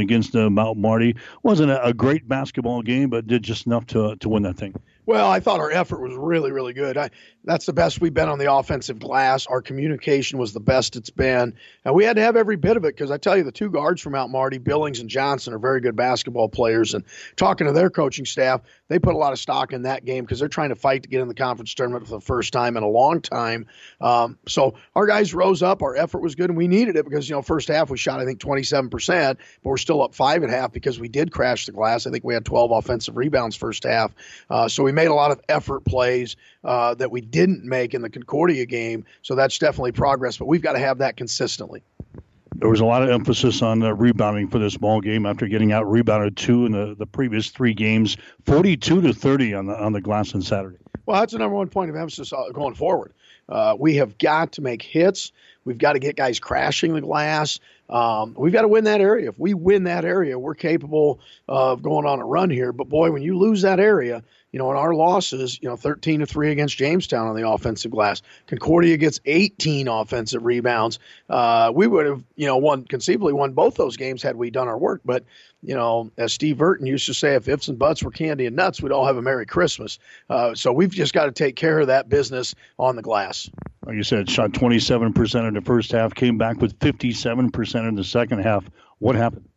against uh, Mount Marty. Wasn't a, a, great basketball game, but did just enough to to win that thing. Well, I thought our effort was really, really good. I, that's the best we've been on the offensive glass. Our communication was the best it's been. And we had to have every bit of it because I tell you, the two guards from Mount Marty, Billings and Johnson, are very good basketball players. And talking to their coaching staff, they put a lot of stock in that game because they're trying to fight to get in the conference tournament for the first time in a long time. Um, so our guys rose up. Our effort was good, and we needed it because, you know, first half we shot, I think, 27%, but we're still up five and a half because we did crash the glass. I think we had 12 offensive rebounds first half. Uh, so we made a lot of effort plays uh, that we didn't make in the Concordia game. So that's definitely progress, but we've got to have that consistently. There was a lot of emphasis on uh, rebounding for this ball game after getting out rebounded two in the, the previous three games, 42 to 30 on the on the glass on Saturday. Well, that's the number one point of emphasis uh, going forward. Uh, we have got to make hits. We've got to get guys crashing the glass. Um, we've got to win that area. If we win that area, we're capable of going on a run here. But boy, when you lose that area, you know, in our losses, you know, 13 to 3 against Jamestown on the offensive glass. Concordia gets 18 offensive rebounds. Uh, we would have, you know, won conceivably won both those games had we done our work. But, you know, as Steve Burton used to say, if ifs and buts were candy and nuts, we'd all have a Merry Christmas. Uh, so we've just got to take care of that business on the glass. Like you said, shot 27% in the first half, came back with 57% in the second half. What happened?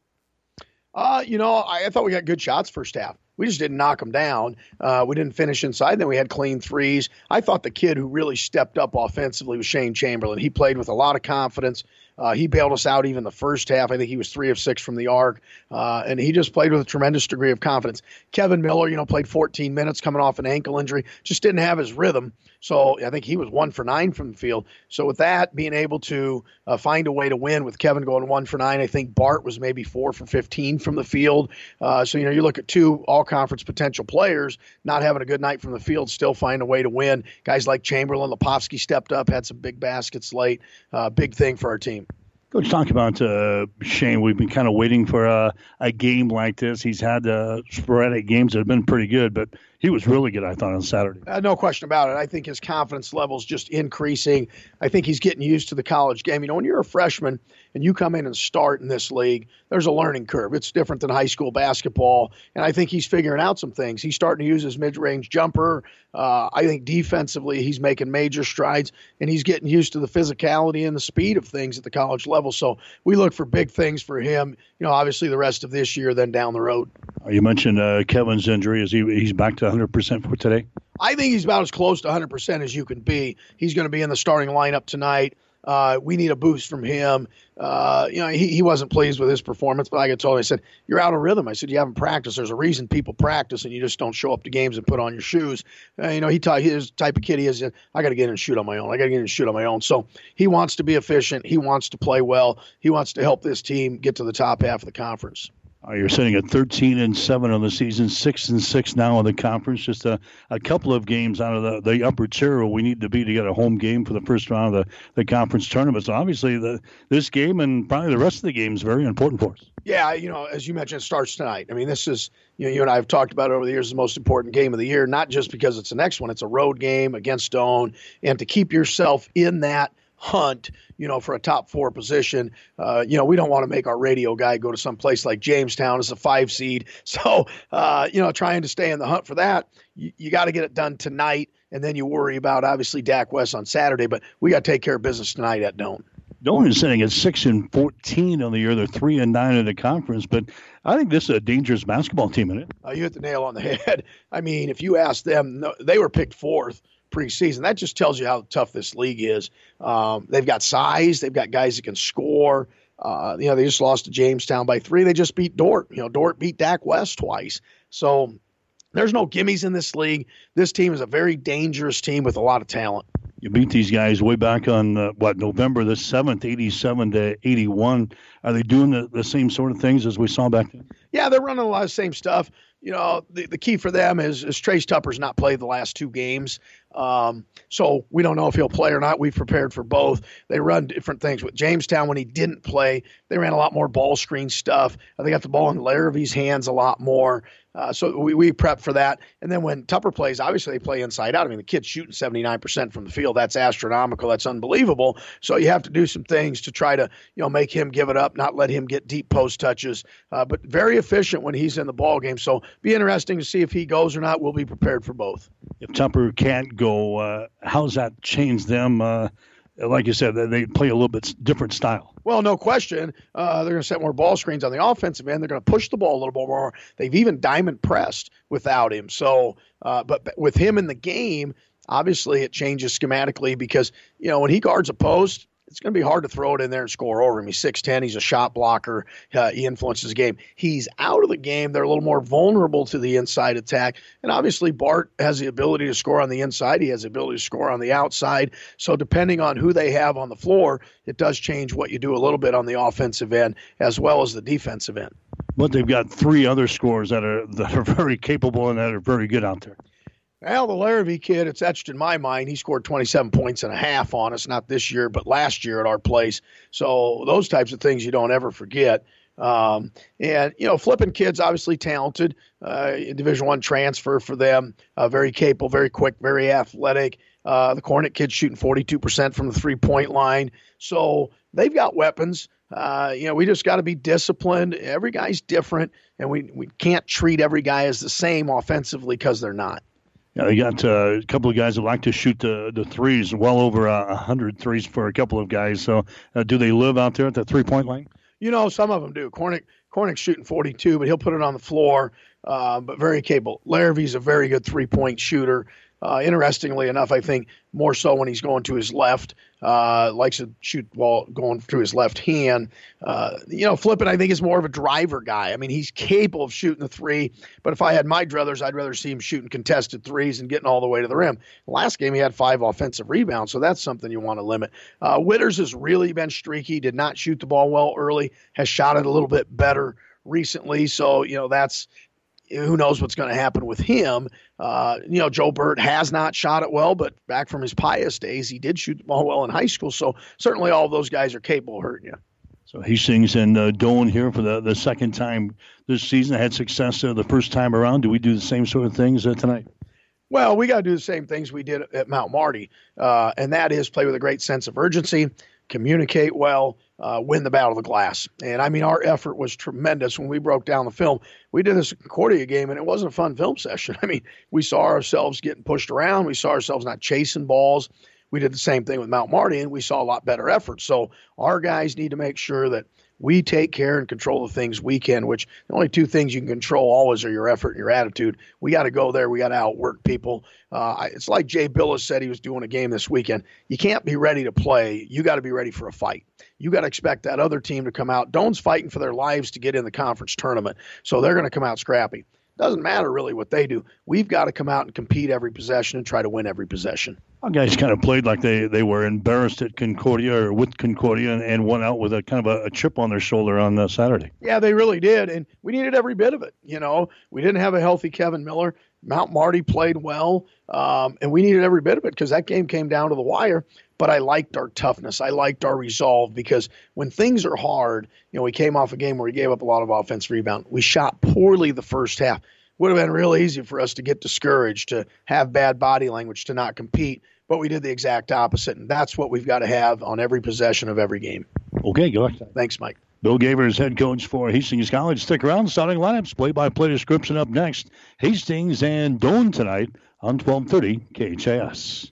Uh, you know, I, I thought we got good shots first half. We just didn't knock them down. Uh, we didn't finish inside. Then we had clean threes. I thought the kid who really stepped up offensively was Shane Chamberlain. He played with a lot of confidence. Uh, he bailed us out even the first half. I think he was three of six from the arc, uh, and he just played with a tremendous degree of confidence. Kevin Miller, you know, played 14 minutes coming off an ankle injury, just didn't have his rhythm. So I think he was one for nine from the field. So with that, being able to uh, find a way to win with Kevin going one for nine, I think Bart was maybe four for 15 from the field. Uh, so you know, you look at two all-conference potential players not having a good night from the field, still find a way to win. Guys like Chamberlain, Leposki stepped up, had some big baskets late. Uh, big thing for our team. Coach, talk about uh, Shane. We've been kind of waiting for a, a game like this. He's had uh, sporadic games that have been pretty good, but he was really good, I thought, on Saturday. Uh, no question about it. I think his confidence level's just increasing. I think he's getting used to the college game. You know, when you're a freshman and you come in and start in this league, there's a learning curve. It's different than high school basketball, and I think he's figuring out some things. He's starting to use his mid-range jumper. Uh, I think defensively, he's making major strides, and he's getting used to the physicality and the speed of things at the college level. So we look for big things for him. You know, obviously the rest of this year, then down the road. You mentioned uh, Kevin's injury. Is he he's back to 100% for today? I think he's about as close to 100% as you can be. He's going to be in the starting lineup tonight. Uh, we need a boost from him. Uh, you know, he, he wasn't pleased with his performance, but like I told him, I said, You're out of rhythm. I said, You haven't practiced. There's a reason people practice and you just don't show up to games and put on your shoes. Uh, you know, he taught his type of kid he is. I got to get in and shoot on my own. I got to get in and shoot on my own. So he wants to be efficient. He wants to play well. He wants to help this team get to the top half of the conference. Uh, you're sitting at 13 and seven on the season, six and six now in the conference. Just a, a couple of games out of the, the upper tier where we need to be to get a home game for the first round of the, the conference tournament. So obviously, the this game and probably the rest of the game is very important for us. Yeah, you know, as you mentioned, it starts tonight. I mean, this is you know, you and I have talked about it over the years the most important game of the year, not just because it's the next one; it's a road game against Doane, and to keep yourself in that hunt, you know, for a top four position. Uh, you know, we don't want to make our radio guy go to some place like Jamestown as a five seed. So, uh, you know, trying to stay in the hunt for that, you, you got to get it done tonight, and then you worry about obviously Dak West on Saturday. But we got to take care of business tonight at Doane. Doane is sitting at six and fourteen on the year. They're three and nine in the conference, but I think this is a dangerous basketball team, isn't it? Uh, you hit the nail on the head. I mean, if you ask them, they were picked fourth preseason. That just tells you how tough this league is. Um, they've got size. They've got guys that can score. Uh, you know, they just lost to Jamestown by three. They just beat Dordt. You know, Dordt beat Dak West twice. So there's no gimmies in this league. This team is a very dangerous team with a lot of talent. You beat these guys way back on uh, what November the seventh, eighty-seven to eighty-one. Are they doing the, the same sort of things as we saw back then? Yeah, they're running a lot of same stuff you know, the, the key for them is, is Trace Tupper's not played the last two games. Um, so we don't know if he'll play or not. We've prepared for both. They run different things. With Jamestown, when he didn't play, they ran a lot more ball screen stuff. They got the ball in Larrabee's hands a lot more. Uh, so we, we prep for that. And then when Tupper plays, obviously they play inside out. I mean, the kid's shooting 79% from the field. That's astronomical. That's unbelievable. So you have to do some things to try to, you know, make him give it up, not let him get deep post touches. Uh, but very efficient when he's in the ball game. So be interesting to see if he goes or not. We'll be prepared for both. If Tupper can't go, uh, how's that change them? Uh, like you said, they play a little bit different style. Well, no question. Uh, they're going to set more ball screens on the offensive end. They're going to push the ball a little bit more. They've even diamond pressed without him. So, uh, but, but with him in the game, obviously it changes schematically because you know when he guards a post, it's going to be hard to throw it in there and score over him. He's 6'10. He's a shot blocker. Uh, he influences the game. He's out of the game. They're a little more vulnerable to the inside attack. And obviously, Bart has the ability to score on the inside. He has the ability to score on the outside. So, depending on who they have on the floor, it does change what you do a little bit on the offensive end as well as the defensive end. But they've got three other scores that are that are very capable and that are very good out there. Well, the Larrabee kid, it's etched in my mind. He scored 27 points and a half on us, not this year, but last year at our place. So those types of things you don't ever forget. Um, and you know, Flippin kids obviously talented. Uh, Division one transfer for them, uh, very capable, very quick, very athletic. Uh, the Cornet kid's shooting 42% from the three point line. So they've got weapons. Uh, you know, we just got to be disciplined. Every guy's different, and we, we can't treat every guy as the same offensively because they're not. Yeah, they got uh, a couple of guys that like to shoot the, the threes, well over uh, hundred threes for a couple of guys. So, uh, do they live out there at the three point line? You know, some of them do. Korniak Korniak's shooting 42, but he'll put it on the floor. Uh, but very capable. Larrabee's a very good three point shooter. Uh, interestingly enough, I think more so when he's going to his left, uh, likes to shoot ball going through his left hand. Uh, you know, Flippin, I think, is more of a driver guy. I mean, he's capable of shooting the three, but if I had my druthers, I'd rather see him shooting contested threes and getting all the way to the rim. Last game, he had five offensive rebounds, so that's something you want to limit. Uh, Witters has really been streaky, did not shoot the ball well early, has shot it a little bit better recently. So, you know, that's who knows what's going to happen with him. Uh, you know, Joe Burt has not shot it well, but back from his Pius days, he did shoot the ball well in high school. So certainly all those guys are capable of hurting you. So Hastings and uh, here for the, the second time this season. Had success uh, the first time around. Do we do the same sort of things uh, tonight? Well, we got to do the same things we did at Mount Marty, uh, and that is play with a great sense of urgency, communicate well, uh, win the battle of the glass. And I mean, our effort was tremendous when we broke down the film. We did this Concordia game, and it wasn't a fun film session. I mean, we saw ourselves getting pushed around. We saw ourselves not chasing balls. We did the same thing with Mount Marty, and we saw a lot better effort. So our guys need to make sure that we take care and control the things we can, which the only two things you can control always are your effort and your attitude. We got to go there. We got to outwork people. Uh, it's like Jay Bilas said he was doing a game this weekend. You can't be ready to play. You got to be ready for a fight. You got to expect that other team to come out. Doane's fighting for their lives to get in the conference tournament, so they're going to come out scrappy. Doesn't matter really what they do. We've got to come out and compete every possession and try to win every possession. Our guys kind of played like they, they were embarrassed at Concordia or with Concordia and, and went out with a kind of a, a chip on their shoulder on uh, Saturday. Yeah, they really did. And we needed every bit of it. You know, we didn't have a healthy Kevin Miller. Mount Marty played well, um, and we needed every bit of it because that game came down to the wire. But I liked our toughness. I liked our resolve because when things are hard, you know, we came off a game where we gave up a lot of offense rebound. We shot poorly the first half would have been real easy for us to get discouraged, to have bad body language, to not compete. But we did the exact opposite, and that's what we've got to have on every possession of every game. Okay, go ahead. Thanks, Mike. Bill Gaver is head coach for Hastings College. Stick around. Starting lineups, play-by-play description up next. Hastings and Doane tonight on 1230 KHAS.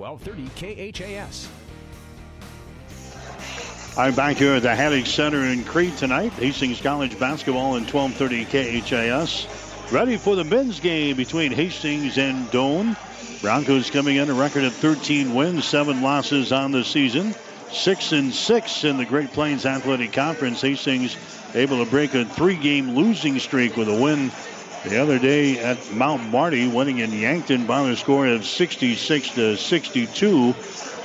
1230 KHAS. I'm back here at the Haddock Center in Crete tonight. Hastings College basketball in 1230 KHAS. Ready for the men's game between Hastings and Doane. Broncos coming in a record of 13 wins, seven losses on the season. Six and six in the Great Plains Athletic Conference. Hastings able to break a three-game losing streak with a win the other day at Mount Marty, winning in Yankton by the score of 66 to 62.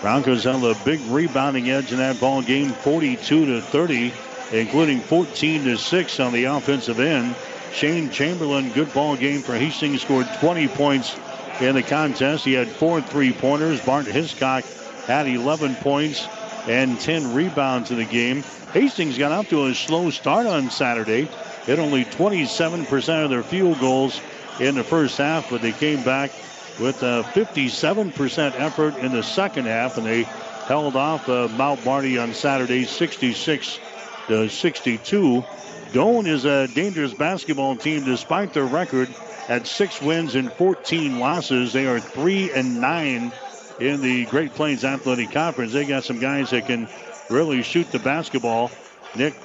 Broncos held a big rebounding edge in that ball game, 42 to 30, including 14 to 6 on the offensive end. Shane Chamberlain, good ball game for Hastings, scored 20 points in the contest. He had four three-pointers. Bart Hiscock had 11 points and 10 rebounds in the game. Hastings got off to a slow start on Saturday hit only 27% of their field goals in the first half, but they came back with a 57% effort in the second half, and they held off uh, Mount Marty on Saturday, 66 to 62. Doane is a dangerous basketball team despite their record at six wins and 14 losses. They are three and nine in the Great Plains Athletic Conference. They got some guys that can really shoot the basketball. Nick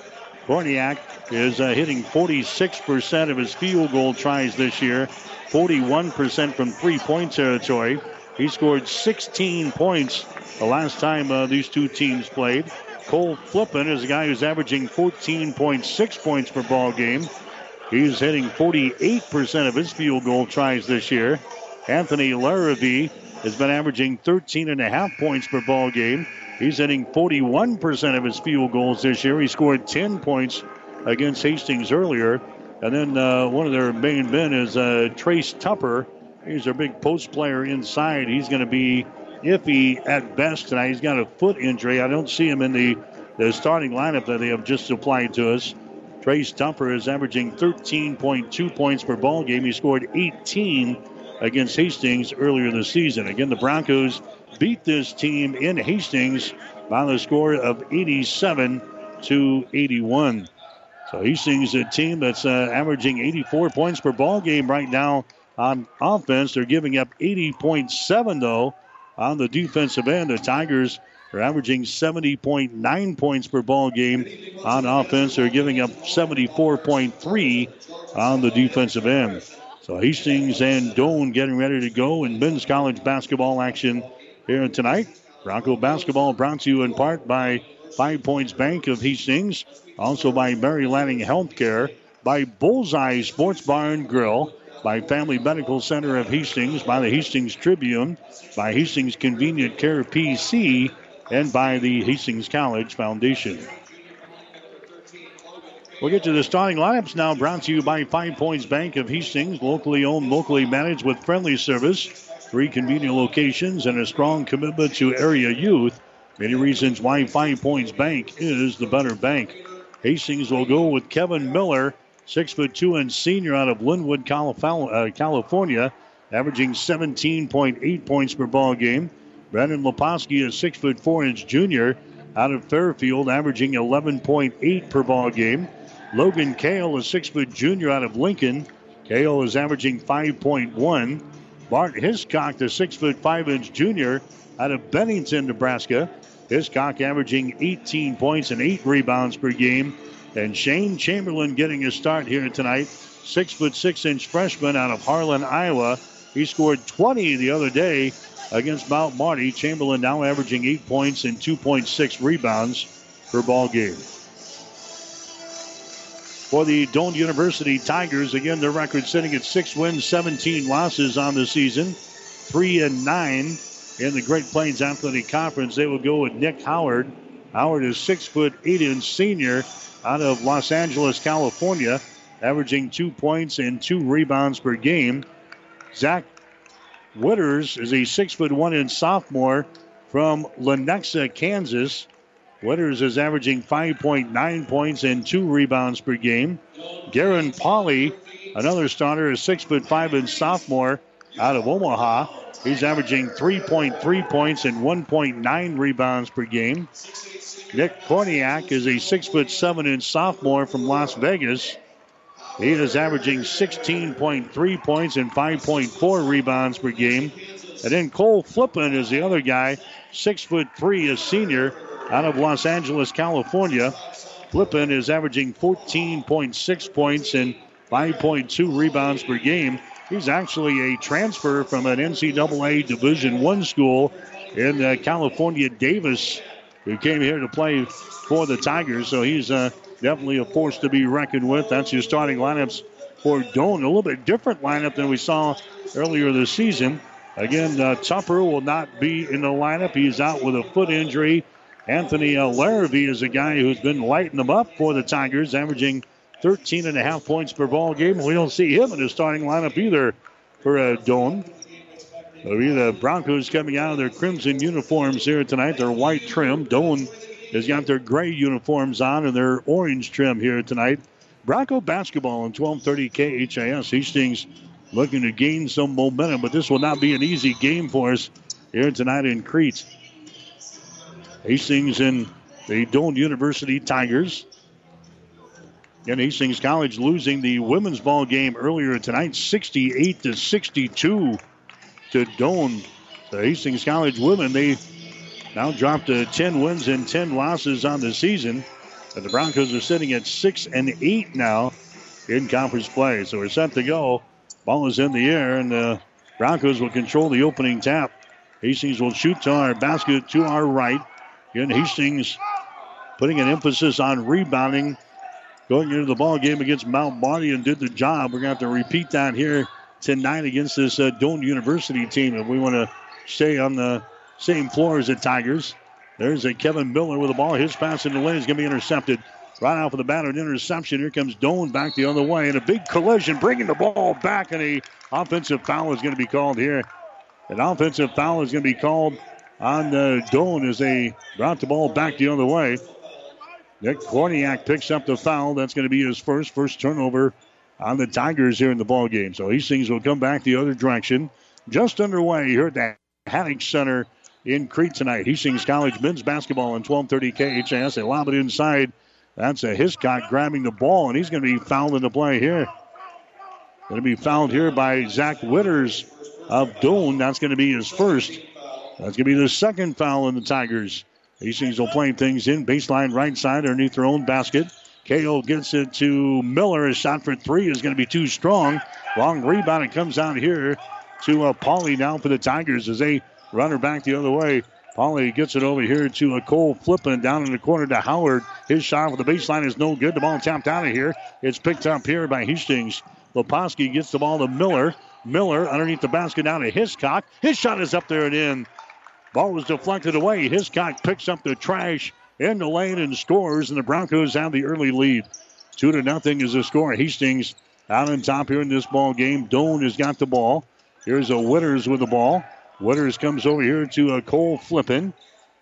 Korniak is uh, hitting 46% of his field goal tries this year, 41% from three point territory. He scored 16 points the last time uh, these two teams played. Cole Flippin is a guy who's averaging 14.6 points per ball game. He's hitting 48% of his field goal tries this year. Anthony Larrabee has been averaging 13 and a half points per ball game. He's hitting 41% of his field goals this year. He scored 10 points against Hastings earlier. And then uh, one of their main men is uh, Trace Tupper. He's their big post player inside. He's going to be iffy at best tonight. He's got a foot injury. I don't see him in the, the starting lineup that they have just supplied to us. Trace Tupper is averaging 13.2 points per ball game. He scored 18 against Hastings earlier this season. Again, the Broncos beat this team in Hastings by the score of 87 to 81. So Hastings is a team that's uh, averaging 84 points per ball game right now on offense. They're giving up 80.7 though on the defensive end. The Tigers are averaging 70.9 points per ball game on offense. They're giving up 74.3 on the defensive end. So Hastings and Doane getting ready to go in men's college basketball action here tonight. Bronco basketball brought to you in part by Five Points Bank of Hastings, also by Mary Lanning Healthcare, by Bullseye Sports Bar and Grill, by Family Medical Center of Hastings, by the Hastings Tribune, by Hastings Convenient Care PC, and by the Hastings College Foundation. We'll get to the starting lineups now, brought to you by Five Points Bank of Hastings, locally owned, locally managed with friendly service, three convenient locations, and a strong commitment to area youth. Many reasons why Five Points Bank is the better bank. Hastings will go with Kevin Miller, six foot two and senior out of Lynwood, uh, California, averaging 17.8 points per ball game. Brandon Leposki, a six foot four inch junior out of Fairfield, averaging 11.8 per ball game. Logan Kale, a six foot junior out of Lincoln. Kale is averaging 5.1. Bart Hiscock, the six foot five inch junior out of Bennington, Nebraska. Hiscock averaging 18 points and eight rebounds per game. And Shane Chamberlain getting his start here tonight. Six foot six inch freshman out of Harlan, Iowa. He scored 20 the other day against Mount Marty. Chamberlain now averaging eight points and 2.6 rebounds per ball game for the Doane University Tigers. Again, their record sitting at six wins, 17 losses on the season, three and nine in the Great Plains Athletic Conference. They will go with Nick Howard. Howard is six foot eight inch senior out of Los Angeles, California, averaging two points and two rebounds per game. Zach Witters is a six foot one inch sophomore from Lenexa, Kansas. Witters is averaging 5.9 points and two rebounds per game. Garen Polly, another starter, is six foot five inch sophomore out of Omaha. He's averaging 3.3 points and 1.9 rebounds per game. Nick Korniak is a six foot seven inch sophomore from Las Vegas. He is averaging 16.3 points and 5.4 rebounds per game. And then Cole Flippin is the other guy, six foot three, a senior out of Los Angeles, California. Flippin is averaging 14.6 points and 5.2 rebounds per game. He's actually a transfer from an NCAA Division One school in uh, California, Davis, who came here to play for the Tigers. So he's uh, definitely a force to be reckoned with. That's your starting lineups for Doane. A little bit different lineup than we saw earlier this season. Again, uh, Tupper will not be in the lineup. He's out with a foot injury. Anthony Larrabee is a guy who's been lighting them up for the Tigers, averaging 13 and a half points per ball game. We don't see him in the starting lineup either for uh, Doane. It'll be the Broncos coming out of their crimson uniforms here tonight. Their white trim. Doane has got their gray uniforms on and their orange trim here tonight. Bronco basketball in 1230 KHAS. Hastings looking to gain some momentum, but this will not be an easy game for us here tonight in Crete. Hastings and the Doane University Tigers. And Hastings College losing the women's ball game earlier tonight, 68 to 62 to Doane. The Hastings College women, they now dropped to 10 wins and 10 losses on the season. And the Broncos are sitting at 6 and 8 now in conference play. So we're set to go. Ball is in the air, and the Broncos will control the opening tap. Hastings will shoot to our basket to our right. Again, Hastings putting an emphasis on rebounding going into the ball game against Mount Marty and did the job. We're going to have to repeat that here tonight against this uh, Doane University team if we want to stay on the same floor as the Tigers. There's a Kevin Miller with the ball. His pass in the lane is going to be intercepted. Right off of the bat, an interception. Here comes Doane back the other way, and a big collision, bringing the ball back, and a offensive foul is going to be called here. An offensive foul is going to be called on uh, Doane as they brought the ball back the other way. Nick Korniak picks up the foul. That's going to be his first first turnover on the Tigers here in the ball game. So Hastings will come back the other direction. Just underway here at the Haddock Center in Crete tonight. Hastings College men's basketball in 1230 KHS. They lob it inside. That's a Hiscock grabbing the ball, and he's going to be fouled in the play here. Going to be fouled here by Zach Witters of Doane. That's going to be his first. That's going to be the second foul in the Tigers. Hastings will play things in baseline right side underneath their own basket. KO gets it to Miller. His shot for three is going to be too strong. Long rebound. It comes out here to uh, Pauly now for the Tigers as they run her back the other way. Pauly gets it over here to a Cole Flippin down in the corner to Howard. His shot with the baseline is no good. The ball tapped out of here. It's picked up here by Hastings. Leposki gets the ball to Miller. Miller underneath the basket down to Hiscock. His shot is up there and in. Ball was deflected away. Hiscock picks up the trash in the lane and scores, and the Broncos have the early lead. Two to nothing is the score. Hastings out on top here in this ball game. Doane has got the ball. Here's a Witters with the ball. Witters comes over here to a Cole Flippin.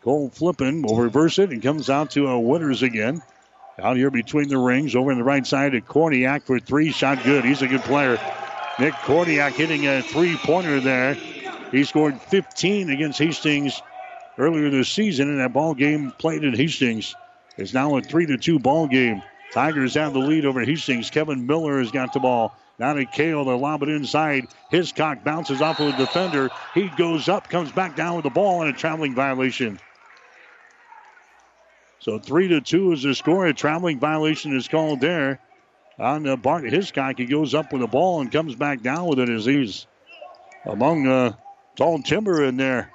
Cole Flippin will reverse it and comes out to a Witters again. Out here between the rings, over in the right side to Korniak for three. Shot good. He's a good player. Nick Korniak hitting a three pointer there. He scored 15 against Hastings earlier this season, and that ball game played at Hastings is now a three to two ball game. Tigers have the lead over Hastings. Kevin Miller has got the ball. Now to Kale, they lob it inside. Hiscock bounces off of the defender. He goes up, comes back down with the ball, and a traveling violation. So three to two is the score. A traveling violation is called there on uh, Bart Hiscock. He goes up with the ball and comes back down with it as he's among uh, tall timber in there.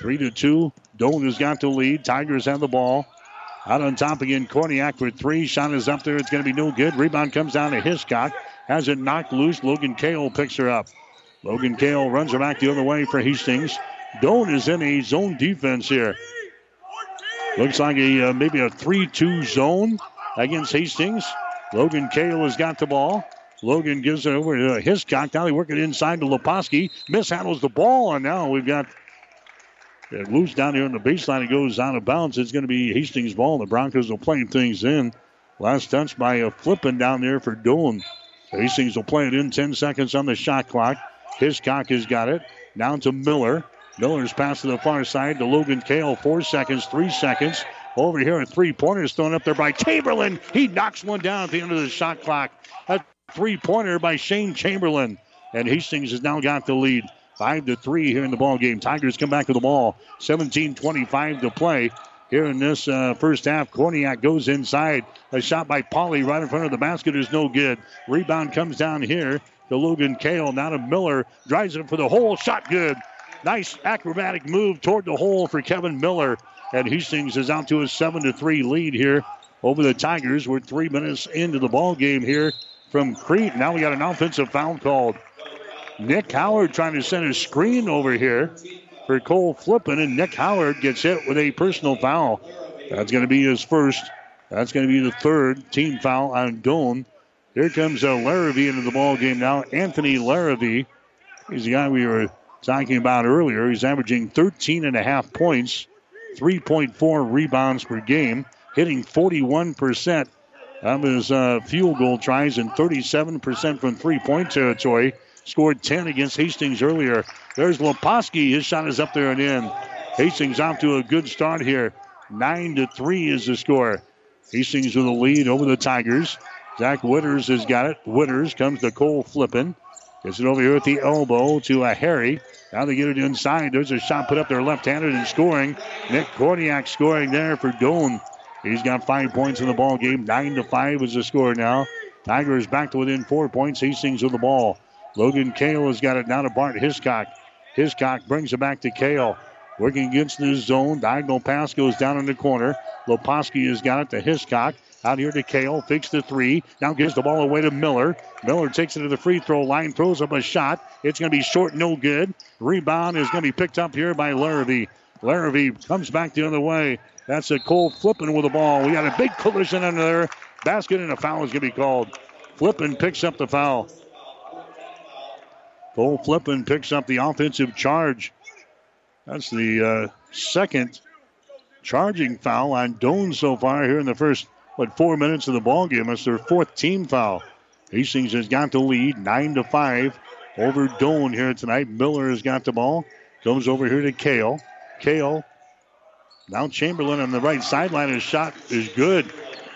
Three to two. Doane has got the lead. Tigers have the ball. Out on top again, Korniak for three. Shot is up there. It's going to be no good. Rebound comes down to Hiscock. Has it knocked loose. Logan Kale picks her up. Logan Kale runs her back the other way for Hastings. Doane is in a zone defense here. Looks like a uh, maybe a 3-2 zone against Hastings. Logan Kale has got the ball. Logan gives it over to Hiscock. Now they work it inside to Leposki. Mishandles the ball, and now we've got it loose down here on the baseline. It goes out of bounds. It's going to be Hastings' ball. The Broncos will play things in. Last touch by a Flippin down there for Doane. Hastings will play it in 10 seconds on the shot clock. Hiscock has got it. Down to Miller. Miller's pass to the far side to Logan Kale. Four seconds, three seconds. Over here, a three pointer is thrown up there by Chamberlain. He knocks one down at the end of the shot clock. A three pointer by Shane Chamberlain. And Hastings has now got the lead. Five to three here in the ball game. Tigers come back to the ball. 17-25 to play here in this uh, first half. Korniak goes inside. A shot by Polly right in front of the basket is no good. Rebound comes down here to Logan Kale. Now to Miller. Drives it for the hole. Shot good. Nice acrobatic move toward the hole for Kevin Miller. And Hastings is out to a 7 to 3 lead here over the Tigers. We're three minutes into the ball game here from Crete. Now we got an offensive foul called. Nick Howard trying to send a screen over here for Cole Flippin, and Nick Howard gets hit with a personal foul. That's going to be his first. That's going to be the third team foul on Doane. Here comes uh, Larrabee into the ball game now. Anthony Larrabee. He's the guy we were talking about earlier. He's averaging 13 and a half points, 3.4 rebounds per game, hitting 41% of his uh, field goal tries and 37% from three point territory. Scored 10 against Hastings earlier. There's Leposki. His shot is up there and in. Hastings off to a good start here. 9 to 3 is the score. Hastings with a lead over the Tigers. Zach Witters has got it. Witters comes to Cole Flippin. Gets it over here at the elbow to a Harry. Now they get it inside. There's a shot put up there left-handed and scoring. Nick Korniak scoring there for Doane. He's got five points in the ball game. Nine to five is the score now. Tigers back to within four points. Hastings with the ball. Logan Kale has got it now to Bart Hiscock. Hiscock brings it back to Kale. Working against the zone. Diagonal pass goes down in the corner. Leposki has got it to Hiscock. Out here to Kale. Fakes the three. Now gives the ball away to Miller. Miller takes it to the free throw line. Throws up a shot. It's going to be short, no good. Rebound is going to be picked up here by Larrabee. Larrabee comes back the other way. That's a Cole Flippin with the ball. We got a big collision under there. Basket and a foul is going to be called. Flippin picks up the foul. Cole Flippin picks up the offensive charge. That's the uh, second charging foul on Doane so far here in the first, what, four minutes of the ball game. That's their fourth team foul. Hastings has got the lead, nine to five over Doane here tonight. Miller has got the ball. Comes over here to Kale. Kale. Now Chamberlain on the right sideline. His shot is good.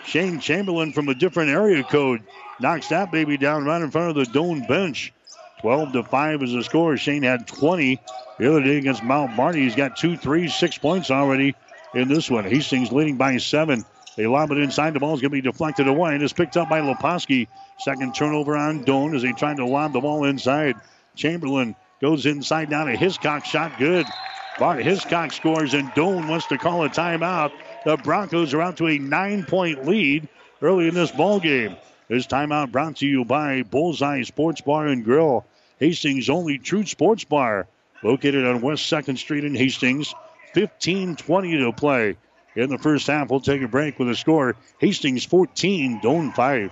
Shane Chamberlain from a different area code knocks that baby down right in front of the Doane bench. 12 to 5 is the score. Shane had 20 the other day against Mount Marty. He's got two, three, six points already in this one. Hastings leading by seven. They lob it inside. The ball is going to be deflected away and is picked up by Leposki. Second turnover on Doane as they tried to lob the ball inside. Chamberlain goes inside down to Hiscock. Shot good. Bart Hiscock scores and Doane wants to call a timeout. The Broncos are out to a nine point lead early in this ball game. This timeout brought to you by Bullseye Sports Bar and Grill. Hastings' only true sports bar, located on West 2nd Street in Hastings. 15 20 to play. In the first half, we'll take a break with a score Hastings 14, Doane 5.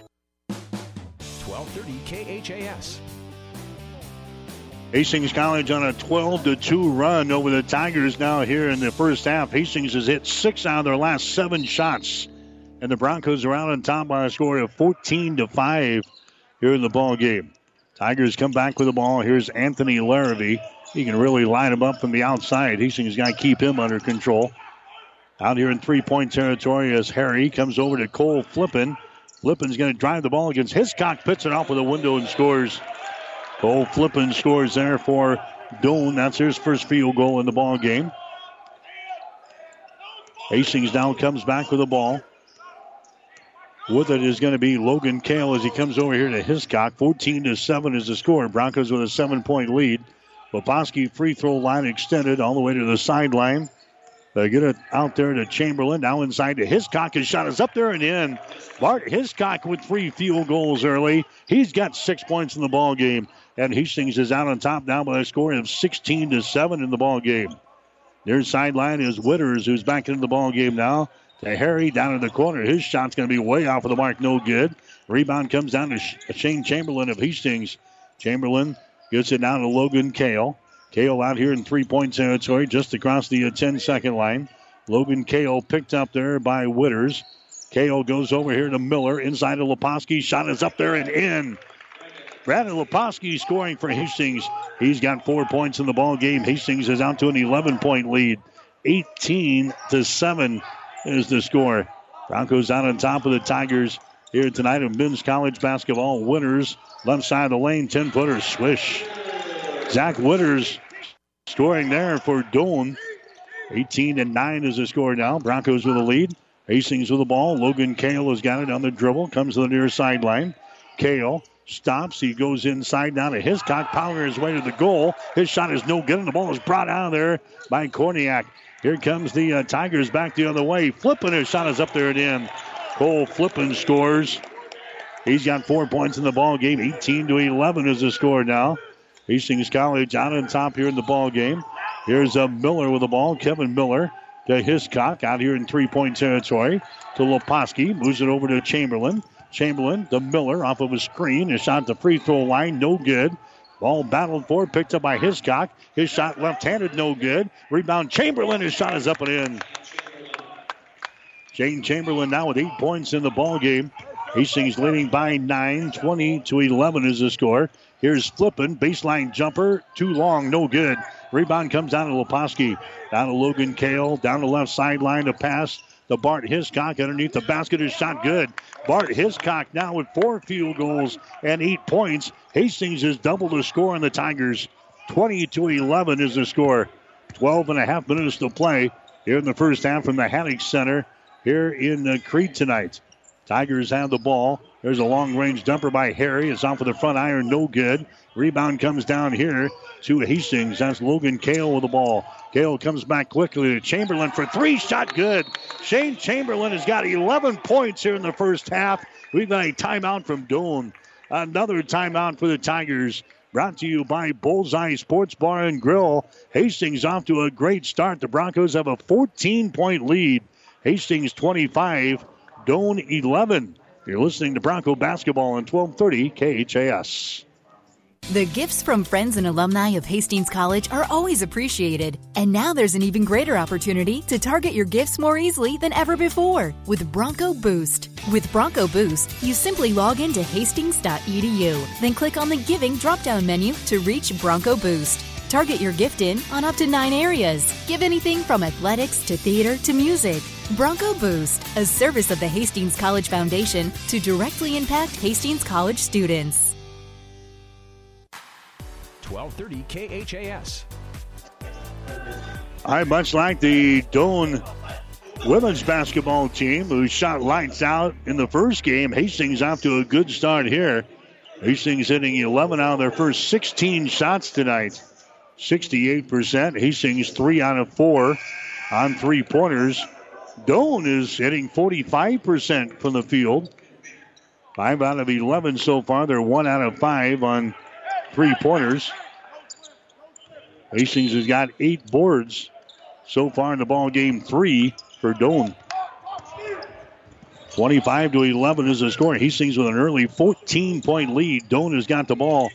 1230 KHAS. Hastings College on a 12 to 2 run over the Tigers now here in the first half. Hastings has hit six out of their last seven shots. And the Broncos are out on top by a score of 14 to 5 here in the ball game. Tigers come back with the ball. Here's Anthony Larrabee. He can really line him up from the outside. Hastings got to keep him under control. Out here in three point territory as Harry comes over to Cole Flippin. Flippin's going to drive the ball against Hiscock, pits it off with a window and scores. Cole Flippin scores there for Doane. That's his first field goal in the ball game. Hastings now comes back with the ball. With it is going to be Logan Kale as he comes over here to Hiscock. 14 to 7 is the score. Broncos with a seven point lead. Leposki free throw line extended all the way to the sideline. They get it out there to Chamberlain. Now inside to Hiscock. His shot is up there and in. Bart Hiscock with three field goals early. He's got six points in the ball game. And Hastings is out on top now by a score of 16 to 7 in the ball game. Their sideline is Witters, who's back into the ball game now. To Harry down in the corner. His shot's going to be way off of the mark. No good. Rebound comes down to Shane Chamberlain of Hastings. Chamberlain gets it down to Logan Kale. Kale out here in three point territory, just across the uh, 10 second line. Logan Kale picked up there by Witters. Kale goes over here to Miller. Inside of Leposki. Shot is up there and in. Brandon Leposki scoring for Hastings. He's got four points in the ball game. Hastings is out to an 11 point lead. 18 to 7 is the score. Broncos out on top of the Tigers here tonight in men's college basketball. Witters left side of the lane, 10 footer swish. Zach Witters scoring there for Doane. 18 and 9 is the score now. Broncos with a lead. Hastings with the ball. Logan Kale has got it on the dribble. Comes to the near sideline. Kale stops. He goes inside down to Hiscock, powering his way to the goal. His shot is no good, and the ball is brought out of there by Korniak. Here comes the uh, Tigers back the other way. Flippin his shot is up there and in. Cole Flippin scores. He's got four points in the ball game. 18 to 11 is the score now. Hastings College out on top here in the ball game. Here's a uh, Miller with the ball. Kevin Miller to Hiscock out here in three-point territory. To Leposki. Moves it over to Chamberlain. Chamberlain to Miller off of a screen. His shot the free throw line. No good. Ball battled for, picked up by Hiscock. His shot left-handed, no good. Rebound Chamberlain. His shot is up and in. Shane Chamberlain now with eight points in the ball game. Hastings leading by nine, 20 to 11 is the score. Here's Flippin, baseline jumper, too long, no good. Rebound comes down to Leposki. Down to Logan Kale, down the left sideline to pass to Bart Hiscock underneath the basket. Is shot good. Bart Hiscock now with four field goals and eight points. Hastings has doubled the score on the Tigers. 20 to 11 is the score. 12 and a half minutes to play here in the first half from the Haddock Center here in Crete tonight. Tigers have the ball. There's a long range dumper by Harry. It's off of the front iron, no good. Rebound comes down here to Hastings. That's Logan Kale with the ball. Kale comes back quickly to Chamberlain for three. Shot good. Shane Chamberlain has got 11 points here in the first half. We've got a timeout from Doane. Another timeout for the Tigers. Brought to you by Bullseye Sports Bar and Grill. Hastings off to a great start. The Broncos have a 14 point lead. Hastings 25, Doane 11. You're listening to Bronco Basketball on 1230 KHAS. The gifts from friends and alumni of Hastings College are always appreciated. And now there's an even greater opportunity to target your gifts more easily than ever before with Bronco Boost. With Bronco Boost, you simply log into hastings.edu, then click on the Giving drop down menu to reach Bronco Boost. Target your gift in on up to nine areas. Give anything from athletics to theater to music. Bronco Boost, a service of the Hastings College Foundation to directly impact Hastings College students. 1230 KHAS. I much like the Doane women's basketball team who shot lights out in the first game. Hastings off to a good start here. Hastings hitting 11 out of their first 16 shots tonight. 68%. Hastings three out of four on three pointers. Doane is hitting 45% from the field. Five out of 11 so far. They're one out of five on three pointers. Hastings has got eight boards so far in the ball game, three for Doane. 25 to 11 is the score. Hastings with an early 14 point lead. Doane has got the ball.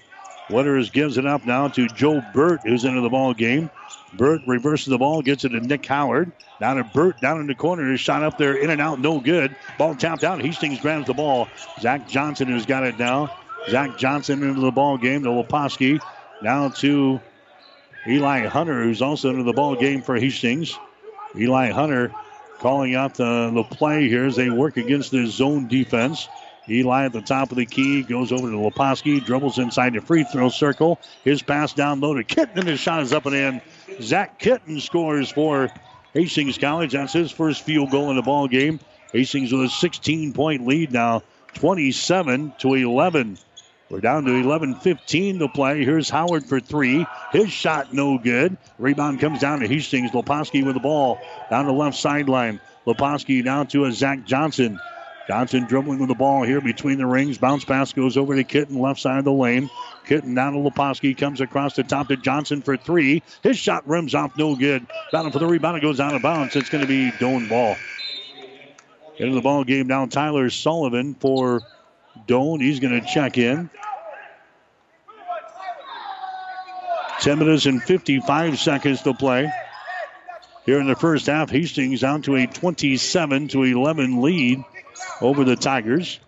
Witters gives it up now to Joe Burt, who's into the ball game. Burt reverses the ball, gets it to Nick Howard. Down to Burt, down in the corner. His shot up there, in and out, no good. Ball tapped out. Hastings grabs the ball. Zach Johnson who's got it now. Zach Johnson into the ball game to Leposki. Now to Eli Hunter, who's also into the ball game for Hastings. Eli Hunter calling out the, the play here as they work against the zone defense. Eli at the top of the key goes over to Leposki, dribbles inside the free throw circle. His pass down low to Kitten, and his shot is up and in. Zach Kitten scores for Hastings College. That's his first field goal in the ball game. Hastings with a 16 point lead now, 27 to 11. We're down to 11 15 to play. Here's Howard for three. His shot no good. Rebound comes down to Hastings. Leposki with the ball down the left sideline. Leposki down to a Zach Johnson. Johnson dribbling with the ball here between the rings. Bounce pass goes over to Kitten, left side of the lane. Kitten down to Leposki, comes across the top to Johnson for three. His shot rims off, no good. Battle for the rebound, it goes out of bounds. It's going to be Doane ball. Into the ball game now, Tyler Sullivan for Doane. He's going to check in. 10 minutes and 55 seconds to play. Here in the first half, Hastings down to a 27 to 11 lead over the Tigers.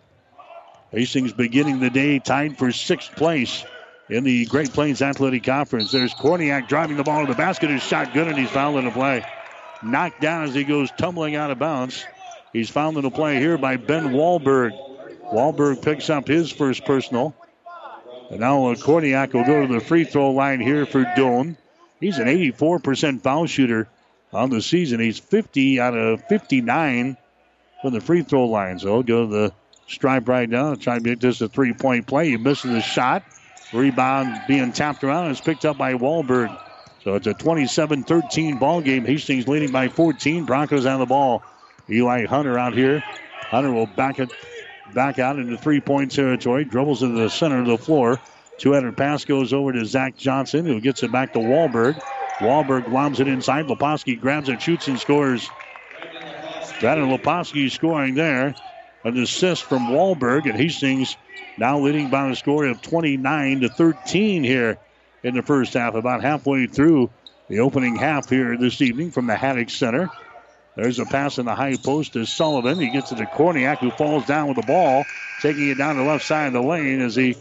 Hastings beginning the day tied for sixth place in the Great Plains Athletic Conference. There's Korniak driving the ball to the basket. His shot good, and he's fouled in the play. Knocked down as he goes tumbling out of bounds. He's fouled in the play here by Ben Wahlberg. Wahlberg picks up his first personal. And now uh, Korniak will go to the free throw line here for Doane. He's an 84% foul shooter on the season. He's 50 out of 59 from the free throw line. So go to the stripe right now try to make this a three point play. He misses the shot. Rebound being tapped around it's picked up by Wahlberg. So it's a 27 13 ball game. Hastings leading by 14. Broncos on the ball. Eli Hunter out here. Hunter will back it back out into three point territory. Dribbles into the center of the floor. Two headed pass goes over to Zach Johnson, who gets it back to Wahlberg. Wahlberg lobs it inside. Leposki grabs it, shoots, and scores. And Leposki scoring there. An assist from Wahlberg, and Hastings now leading by a score of 29 to 13 here in the first half. About halfway through the opening half here this evening from the Haddock Center. There's a pass in the high post to Sullivan. He gets it to Korniak, who falls down with the ball, taking it down the left side of the lane as he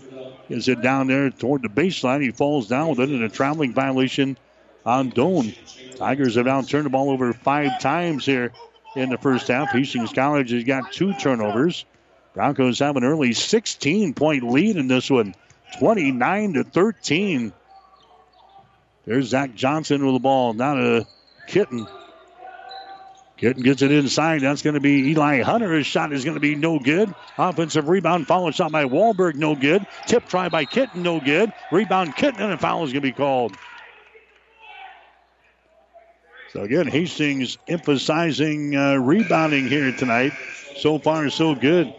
is it down there toward the baseline. He falls down with it in a traveling violation on Doane. Tigers have now turned the ball over five times here in the first half. Hastings College has got two turnovers. Broncos have an early 16 point lead in this one, 29 to 13. There's Zach Johnson with the ball. Now to Kitten. Kitten gets it inside. That's going to be Eli Hunter. His shot is going to be no good. Offensive rebound, followed shot by Wahlberg, no good. Tip try by Kitten, no good. Rebound Kitten, and a foul is going to be called. So again, Hastings emphasizing uh, rebounding here tonight. So far, so good.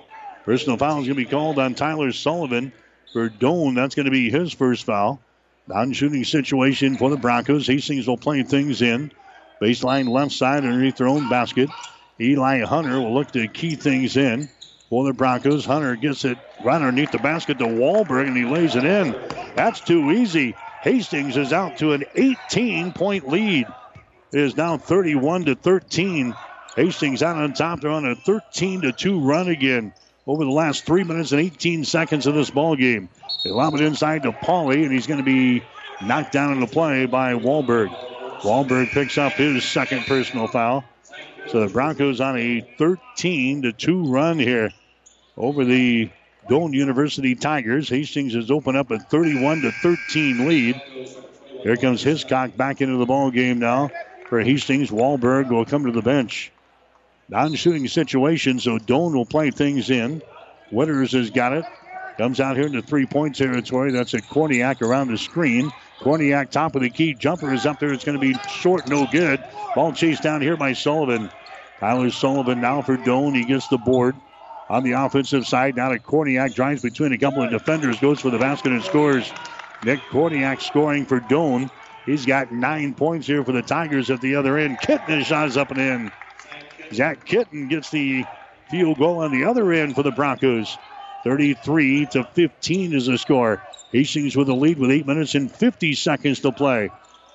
Personal foul is going to be called on Tyler Sullivan for Doane. That's going to be his first foul. Non-shooting situation for the Broncos. Hastings will play things in. Baseline left side underneath their own basket. Eli Hunter will look to key things in for the Broncos. Hunter gets it right underneath the basket to Wahlberg and he lays it in. That's too easy. Hastings is out to an 18 point lead. It is now 31 to 13. Hastings out on top. They're on a 13 to 2 run again over the last three minutes and 18 seconds of this ball game. They lob it inside to Pauly, and he's going to be knocked down in the play by Wahlberg. Wahlberg picks up his second personal foul. So the Broncos on a 13 to 2 run here over the Doane University Tigers. Hastings has opened up a 31 to 13 lead. Here comes Hiscock back into the ball game now for Hastings. Wahlberg will come to the bench. Non-shooting situation, so Doane will play things in. Witters has got it. Comes out here into three-point territory. That's a Korniak around the screen. Korniak, top of the key. Jumper is up there. It's going to be short, no good. Ball chased down here by Sullivan. Tyler Sullivan now for Doane. He gets the board on the offensive side. Now to Korniak. Drives between a couple of defenders. Goes for the basket and scores. Nick Korniak scoring for Doane. He's got nine points here for the Tigers at the other end. Kitten shot is up and in. Zach Kitten gets the field goal on the other end for the Broncos. 33 to 15 is the score. Hastings with the lead with 8 minutes and 50 seconds to play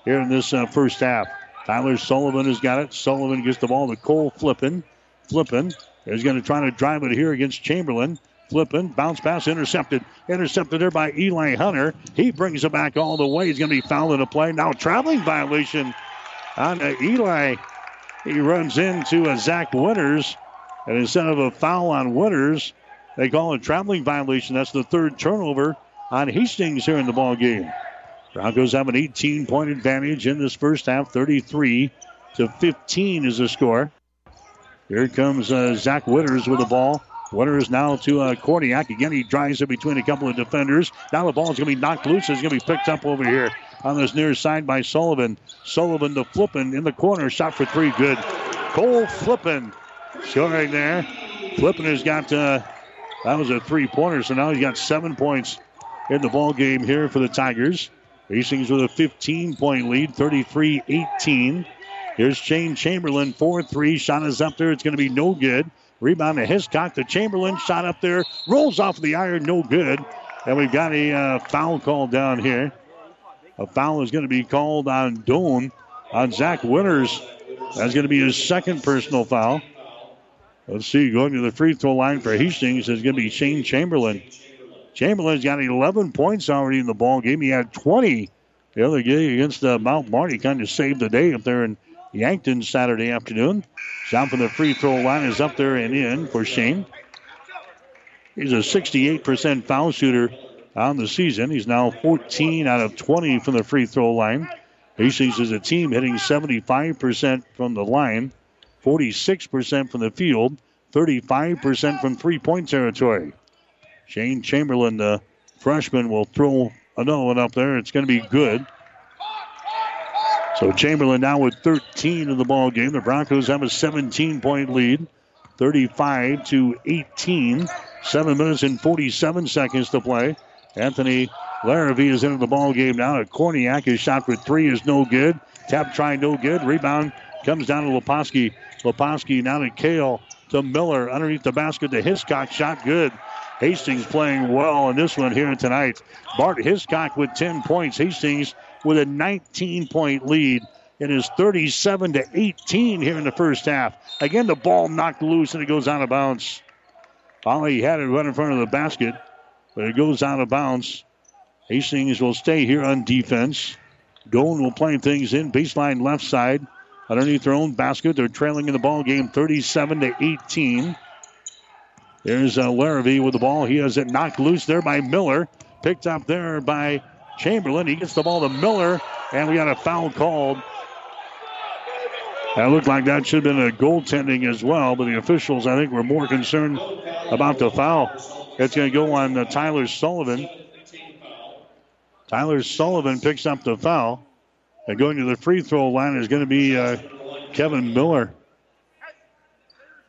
here in this uh, first half. Tyler Sullivan has got it. Sullivan gets the ball to Cole Flippin. Flippin is going to try to drive it here against Chamberlain. Flippin, bounce pass intercepted. Intercepted there by Eli Hunter. He brings it back all the way. He's going to be fouled in a play. Now traveling violation on uh, Eli. He runs into a Zach Witters. And instead of a foul on Witters, they call a traveling violation. That's the third turnover on Hastings here in the ball game. Broncos have an 18 point advantage in this first half. 33 to 15 is the score. Here comes uh, Zach Witters with the ball. Witters now to uh, Korniak. Again, he drives it between a couple of defenders. Now the ball is going to be knocked loose. It's going to be picked up over here on this near side by Sullivan. Sullivan to Flippin in the corner. Shot for three. Good. Cole Flippin scoring there. Flippin has got, uh, that was a three pointer, so now he's got seven points in the ball game here for the Tigers. Hastings with a 15 point lead, 33 18. Here's Shane Chamberlain, 4 3. Shot is up there. It's going to be no good. Rebound to Hiscock to Chamberlain. Shot up there. Rolls off the iron. No good. And we've got a uh, foul call down here. A foul is going to be called on Doane on Zach Witters. That's going to be his second personal foul. Let's see. Going to the free throw line for Hastings is going to be Shane Chamberlain. Chamberlain's got 11 points already in the ball game. He had 20 the other game against uh, Mount Marty. Kind of saved the day up there in Yankton Saturday afternoon. Shot from the free throw line is up there and in for Shane. He's a 68% foul shooter on the season. He's now 14 out of 20 from the free throw line. Hastings is a team hitting 75% from the line, 46% from the field, 35% from three point territory. Shane Chamberlain, the freshman, will throw another one up there. It's going to be good. So Chamberlain now with 13 in the ball game. The Broncos have a 17 point lead, 35 to 18. Seven minutes and 47 seconds to play. Anthony Larrabee is into the ball game now. At Korniak, his shot for three is no good. Tap try no good. Rebound comes down to Leposki. Leposki now to Kale to Miller underneath the basket to Hiscock. Shot good. Hastings playing well in this one here tonight. Bart Hiscock with 10 points. Hastings with a 19 point lead. It is 37 to 18 here in the first half. Again, the ball knocked loose and it goes out of bounds. Polly had it right in front of the basket, but it goes out of bounds. Hastings will stay here on defense. Doane will play things in baseline left side underneath their own basket. They're trailing in the ball game 37 to 18. There's uh, Larrabee with the ball. He has it knocked loose there by Miller. Picked up there by Chamberlain. He gets the ball to Miller, and we got a foul called. That looked like that should have been a goaltending as well, but the officials, I think, were more concerned about the foul. It's going to go on uh, Tyler Sullivan. Tyler Sullivan picks up the foul. And going to the free throw line is going to be uh, Kevin Miller.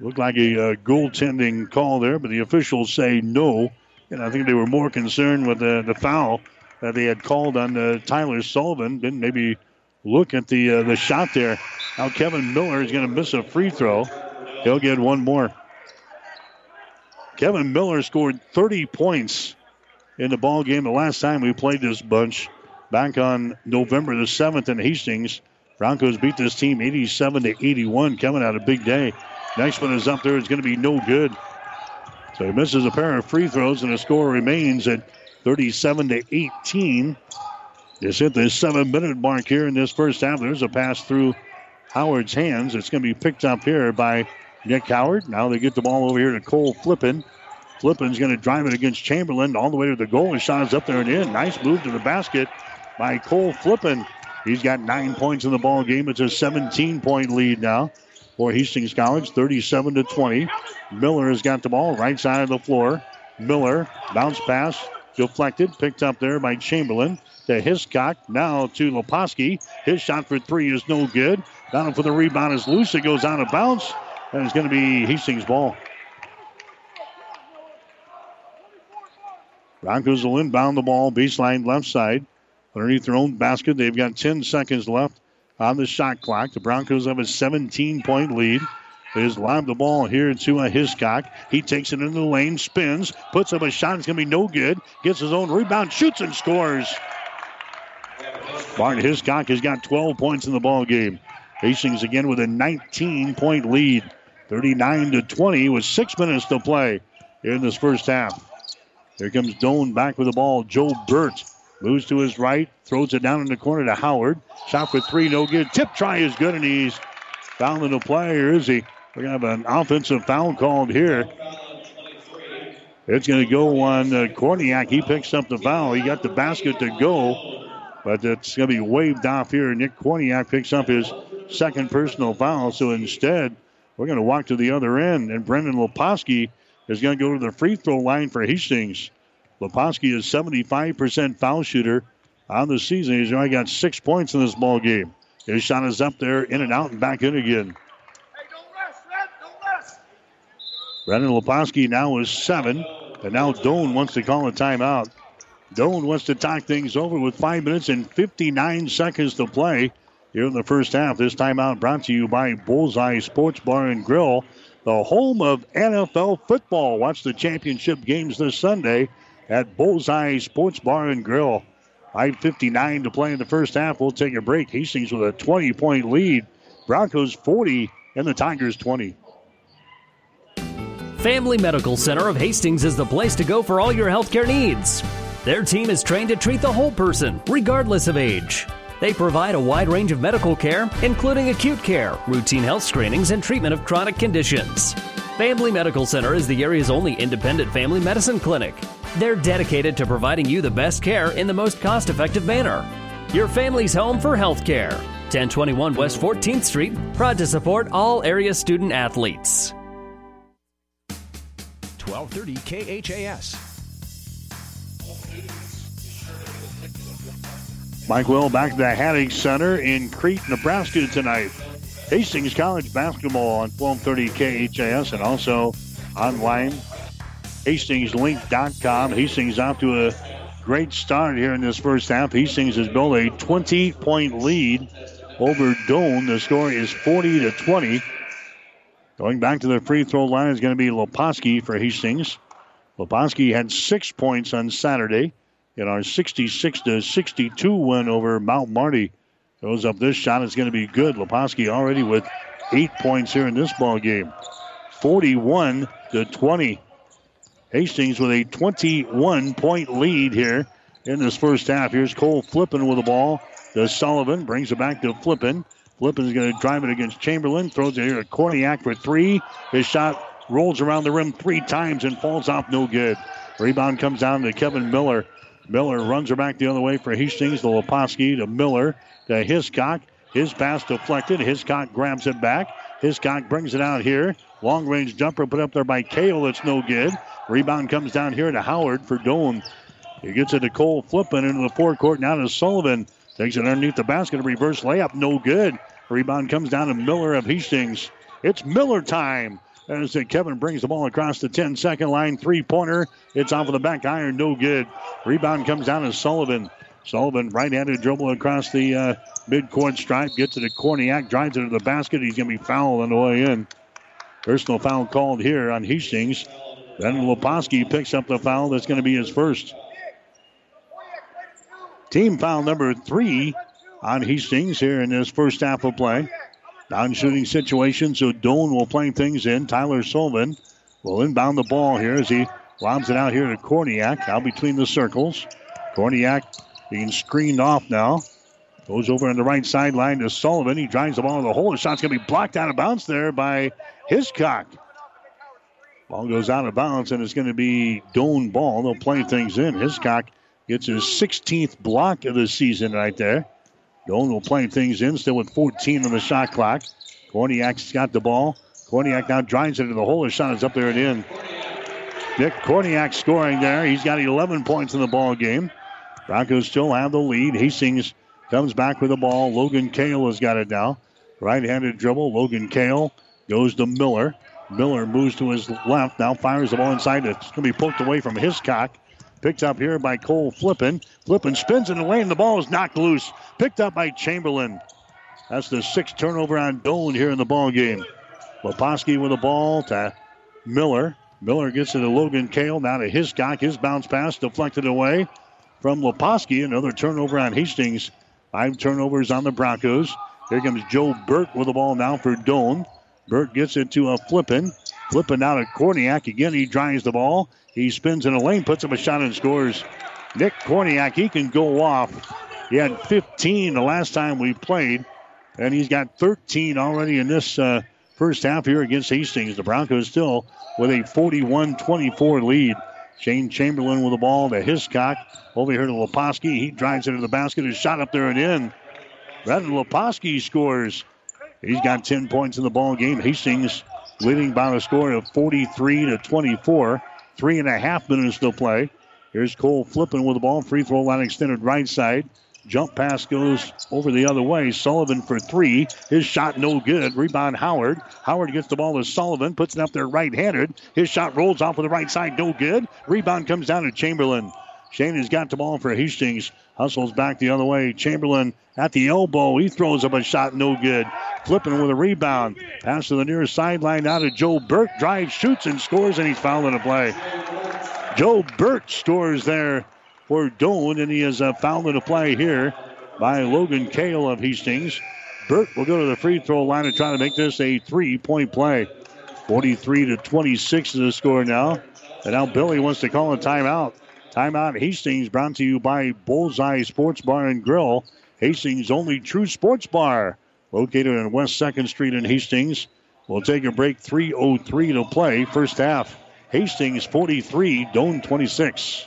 Looked like a uh, goaltending call there, but the officials say no. And I think they were more concerned with the, the foul that they had called on uh, Tyler Sullivan. Didn't maybe look at the uh, the shot there. Now Kevin Miller is going to miss a free throw. He'll get one more. Kevin Miller scored 30 points in the ball game the last time we played this bunch back on November the 7th in Hastings. Broncos beat this team 87 to 81, coming out a big day. Next one is up there. It's going to be no good. So he misses a pair of free throws, and the score remains at 37 to 18. Just hit the seven minute mark here in this first half. There's a pass through Howard's hands. It's going to be picked up here by Nick Howard. Now they get the ball over here to Cole Flippin. Flippin's going to drive it against Chamberlain all the way to the goal. And shot is up there and in. Nice move to the basket by Cole Flippin. He's got nine points in the ball game. It's a 17 point lead now for Hastings College, 37 to 20. Miller has got the ball right side of the floor. Miller bounce pass deflected, picked up there by Chamberlain to Hiscock. Now to Leposki. His shot for three is no good. Down for the rebound is loose. It goes out of bounds, and it's going to be Hastings' ball. Broncos will inbound the ball, baseline left side. Underneath their own basket, they've got 10 seconds left on the shot clock. The Broncos have a 17 point lead. They just lob the ball here to a Hiscock. He takes it into the lane, spins, puts up a shot. It's going to be no good. Gets his own rebound, shoots and scores. Bart Hiscock has got 12 points in the ball game. Hastings again with a 19 point lead, 39 to 20 with six minutes to play in this first half. Here comes Doane back with the ball. Joe Burt moves to his right, throws it down in the corner to Howard. Shot for three, no good. Tip try is good, and he's fouling the player, is he? We're going to have an offensive foul called here. It's going to go on uh, Korniak. He picks up the foul. He got the basket to go, but it's going to be waved off here. Nick Korniak picks up his second personal foul. So instead We're going to walk to the other end, and Brendan Leposki is going to go to the free throw line for Hastings. Leposki is 75% foul shooter on the season. He's only got six points in this ball game. His shot is up there, in and out, and back in again. Hey, don't rest, Red, don't rest. Brendan Leposki now is seven, and now Doane wants to call a timeout. Doane wants to talk things over with five minutes and 59 seconds to play here in the first half. This timeout brought to you by Bullseye Sports Bar and Grill, the home of NFL football. Watch the championship games this Sunday at Bullseye Sports Bar and Grill. 5.59 to play in the first half. We'll take a break. Hastings with a 20 point lead. Broncos 40 and the Tigers 20. Family Medical Center of Hastings is the place to go for all your healthcare needs. Their team is trained to treat the whole person, regardless of age. They provide a wide range of medical care, including acute care, routine health screenings, and treatment of chronic conditions. Family Medical Center is the area's only independent family medicine clinic. They're dedicated to providing you the best care in the most cost effective manner. Your family's home for health care. 1021 West 14th Street, proud to support all area student athletes. 1230 KHAS. Mike Will back to the Haddock Center in Crete, Nebraska tonight. Hastings College basketball on 1230 KHAS and also online, hastingslink.com. Hastings off to a great start here in this first half. Hastings has built a 20 point lead over Doane. The score is 40 to 20. Going back to the free throw line is going to be Leposki for Hastings. Leposki had six points on Saturday in our 66 to 62 win over Mount Marty. Goes up this shot. It's going to be good. Leposki already with eight points here in this ball game. 41 to 20. Hastings with a 21 point lead here in this first half. Here's Cole Flippin with the ball to Sullivan. Brings it back to Flippin. Flippin's going to drive it against Chamberlain. Throws it here to Korniak for three. His shot rolls around the rim three times and falls off no good. Rebound comes down to Kevin Miller. Miller runs her back the other way for Hastings to Leposki to Miller to Hiscock. His pass deflected. Hiscock grabs it back. Hiscock brings it out here. Long range jumper put up there by Kale. It's no good. Rebound comes down here to Howard for Doane. He gets it to Cole Flippin into the forecourt. Now to Sullivan. Takes it underneath the basket. A reverse layup. No good. Rebound comes down to Miller of Hastings. It's Miller time. As Kevin brings the ball across the 10 second line, three pointer. It's off of the back iron, no good. Rebound comes down to Sullivan. Sullivan right handed dribble across the uh, midcourt stripe, gets it to Korniak, drives it to the basket. He's going to be fouled on the way in. Personal foul called here on Hastings. Then Leposki picks up the foul. That's going to be his first. Team foul number three on Hastings here in this first half of play. Non shooting situation, so Doane will play things in. Tyler Sullivan will inbound the ball here as he lobs it out here to Korniak, out between the circles. Korniak being screened off now. Goes over on the right sideline to Sullivan. He drives the ball in the hole. The shot's going to be blocked out of bounds there by Hiscock. Ball goes out of bounds, and it's going to be Doane ball. They'll play things in. Hiscock gets his 16th block of the season right there. Doane will play things in, still with 14 on the shot clock. Korniak's got the ball. Korniak now drives it into the hole. His shot is up there and in. Nick Korniak scoring there. He's got 11 points in the ball game. Broncos still have the lead. Hastings comes back with the ball. Logan Kale has got it now. Right-handed dribble. Logan Kale goes to Miller. Miller moves to his left. Now fires the ball inside. It's going to be poked away from Hiscock. Picked up here by Cole Flippin. Flippin spins in the lane. The ball is knocked loose. Picked up by Chamberlain. That's the sixth turnover on Doane here in the ball game. Leposki with the ball to Miller. Miller gets it to Logan Kale. Now to Hiscock. His bounce pass deflected away from Leposki. Another turnover on Hastings. Five turnovers on the Broncos. Here comes Joe Burt with the ball now for Doane. Burt gets it to a Flippin. Flippin out of Korniak. Again, he drives the ball. He spins in a lane, puts up a shot and scores. Nick Korniak, he can go off. He had 15 the last time we played, and he's got 13 already in this uh, first half here against Hastings. The Broncos still with a 41 24 lead. Shane Chamberlain with the ball to Hiscock. Over here to Leposki. He drives into the basket. His shot up there and in. Brandon Leposki scores. He's got 10 points in the ball game. Hastings leading by a score of 43 to 24. Three and a half minutes to play. Here's Cole Flippin with the ball. Free throw line extended right side. Jump pass goes over the other way. Sullivan for three. His shot no good. Rebound Howard. Howard gets the ball to Sullivan. Puts it up there right handed. His shot rolls off of the right side. No good. Rebound comes down to Chamberlain. Shane has got the ball for Hastings. Hustles back the other way. Chamberlain at the elbow. He throws up a shot. No good. Flippin with a rebound. Pass to the near sideline out to Joe Burt. Drives, shoots, and scores, and he's fouled in a play. Joe Burt scores there for Doane, and he is uh, fouled in a play here by Logan Kale of Hastings. Burt will go to the free throw line and try to make this a three point play. 43 to 26 is the score now. And now Billy wants to call a timeout. Timeout Hastings brought to you by Bullseye Sports Bar and Grill. Hastings' only true sports bar. Located on West 2nd Street in Hastings. We'll take a break. 3.03 to play. First half. Hastings 43, Doane 26.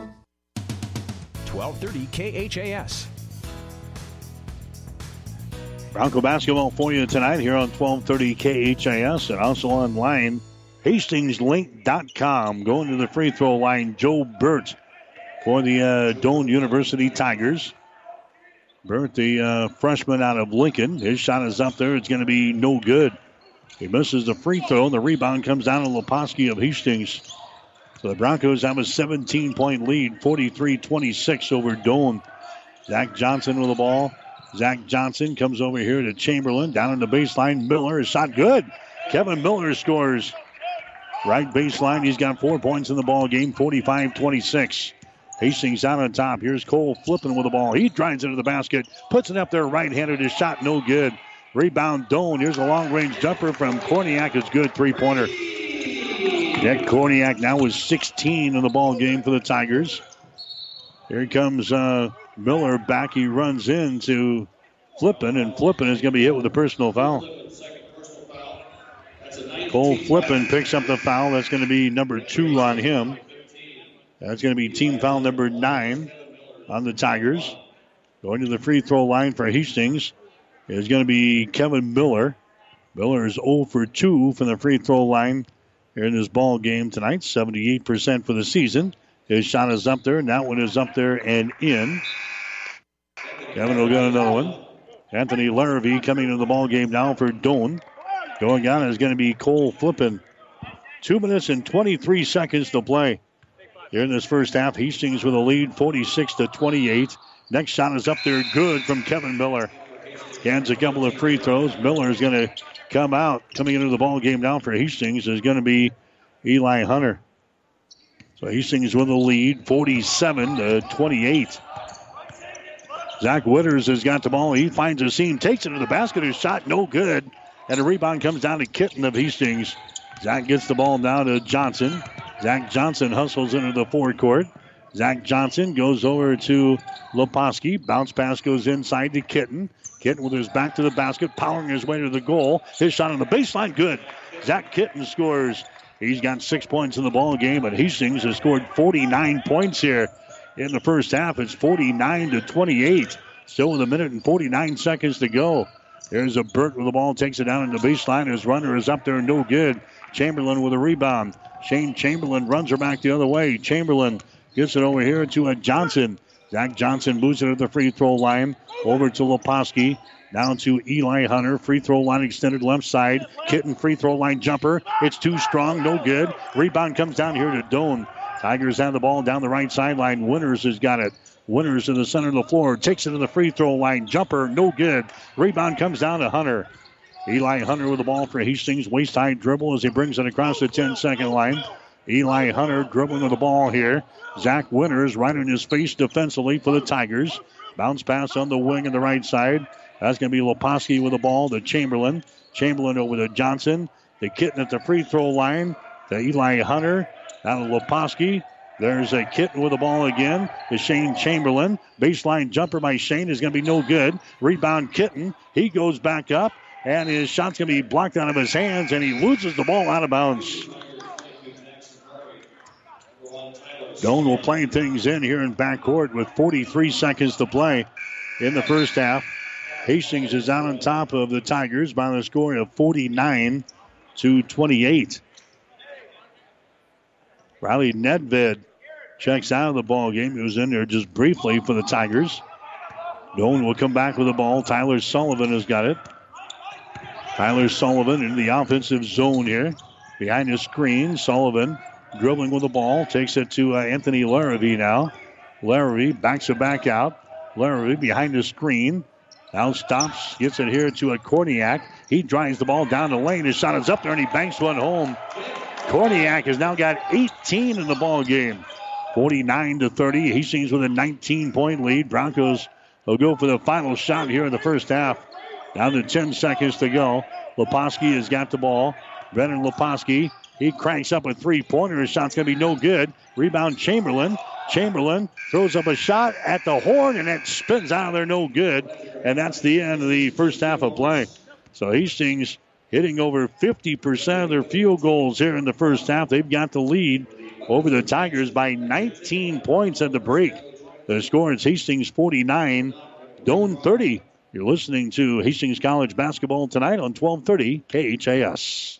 1230 KHAS. Bronco basketball for you tonight here on 1230 KHAS and also online, hastingslink.com. Going to the free throw line, Joe Burt for the uh, Doane University Tigers. Burt, the uh, freshman out of Lincoln, his shot is up there. It's going to be no good. He misses the free throw. and The rebound comes down to Leposki of Hastings. So the Broncos have a 17 point lead, 43 26 over Doane. Zach Johnson with the ball. Zach Johnson comes over here to Chamberlain. Down in the baseline. Miller is shot good. Kevin Miller scores. Right baseline. He's got four points in the ball game, 45 26. Hastings out on top. Here's Cole Flippin with the ball. He drives into the basket, puts it up there right handed. His shot no good. Rebound Doane. Here's a long range jumper from Korniak. It's good. Three pointer. Nick Korniak now with 16 in the ball game for the Tigers. Here comes uh, Miller back. He runs into Flippin, and Flippin is going to be hit with a personal foul. Cole Flippin picks up the foul. That's going to be number two on him. That's going to be team foul number nine on the Tigers. Going to the free throw line for Hastings is going to be Kevin Miller. Miller is 0 for 2 from the free throw line here in this ball game tonight. 78% for the season. His shot is up there, and that one is up there and in. Kevin will get another one. Anthony Larrabee coming into the ball game now for Doane. Going on is going to be Cole Flippin. Two minutes and 23 seconds to play. Here in this first half, Hastings with a lead, 46 to 28. Next shot is up there, good from Kevin Miller. Cans a couple of free throws. Miller is going to come out. Coming into the ball game now for Hastings is going to be Eli Hunter. So Hastings with the lead, 47 to 28. Zach Witters has got the ball. He finds a seam, takes it to the basket. His shot no good. And the rebound comes down to Kitten of Hastings. Zach gets the ball now to Johnson. Zach Johnson hustles into the forecourt. Zach Johnson goes over to Leposki. Bounce pass goes inside to Kitten. Kitten with his back to the basket, powering his way to the goal. His shot on the baseline, good. Zach Kitten scores. He's got six points in the ball game, but Hastings has scored 49 points here in the first half. It's 49 to 28. Still with a minute and 49 seconds to go. There's a Burt with the ball, takes it down in the baseline. His runner is up there, no good. Chamberlain with a rebound. Shane Chamberlain runs her back the other way. Chamberlain gets it over here to a Johnson. Zach Johnson moves it at the free throw line over to Leposki. Down to Eli Hunter. Free throw line extended left side. Kitten free throw line jumper. It's too strong. No good. Rebound comes down here to Doane. Tigers have the ball down the right sideline. Witters has got it. Witters in the center of the floor. Takes it to the free throw line. Jumper. No good. Rebound comes down to Hunter. Eli Hunter with the ball for Hastings. Waist high dribble as he brings it across the 10 second line. Eli Hunter dribbling with the ball here. Zach Witters right in his face defensively for the Tigers. Bounce pass on the wing on the right side. That's going to be Leposki with the ball to Chamberlain. Chamberlain over to Johnson. The kitten at the free throw line to Eli Hunter. Out of Leposki. There's a kitten with the ball again to Shane Chamberlain. Baseline jumper by Shane is going to be no good. Rebound kitten. He goes back up, and his shot's going to be blocked out of his hands, and he loses the ball out of bounds. Doane will play things in here in backcourt with 43 seconds to play in the first half. Hastings is out on top of the Tigers by the score of 49 to 28. Riley Nedved checks out of the ball game. He was in there just briefly for the Tigers. Doane will come back with the ball. Tyler Sullivan has got it. Tyler Sullivan in the offensive zone here. Behind the screen, Sullivan dribbling with the ball. Takes it to uh, Anthony Larrabee now. Larrabee backs it back out. Larrabee behind the screen. Now stops, gets it here to a Korniak. He drives the ball down the lane. His shot is up there and he banks one home. Korniak has now got 18 in the ball game. 49 to 30. Hastings with a 19 point lead. Broncos will go for the final shot here in the first half. Down to 10 seconds to go. Leposki has got the ball. Brennan Leposki. He cranks up a three pointer. His shot's going to be no good. Rebound Chamberlain. Chamberlain throws up a shot at the horn and it spins out of there no good. And that's the end of the first half of play. So Hastings hitting over 50% of their field goals here in the first half. They've got the lead over the Tigers by 19 points at the break. The score is Hastings 49, Doane 30. You're listening to Hastings College basketball tonight on 1230 KHAS.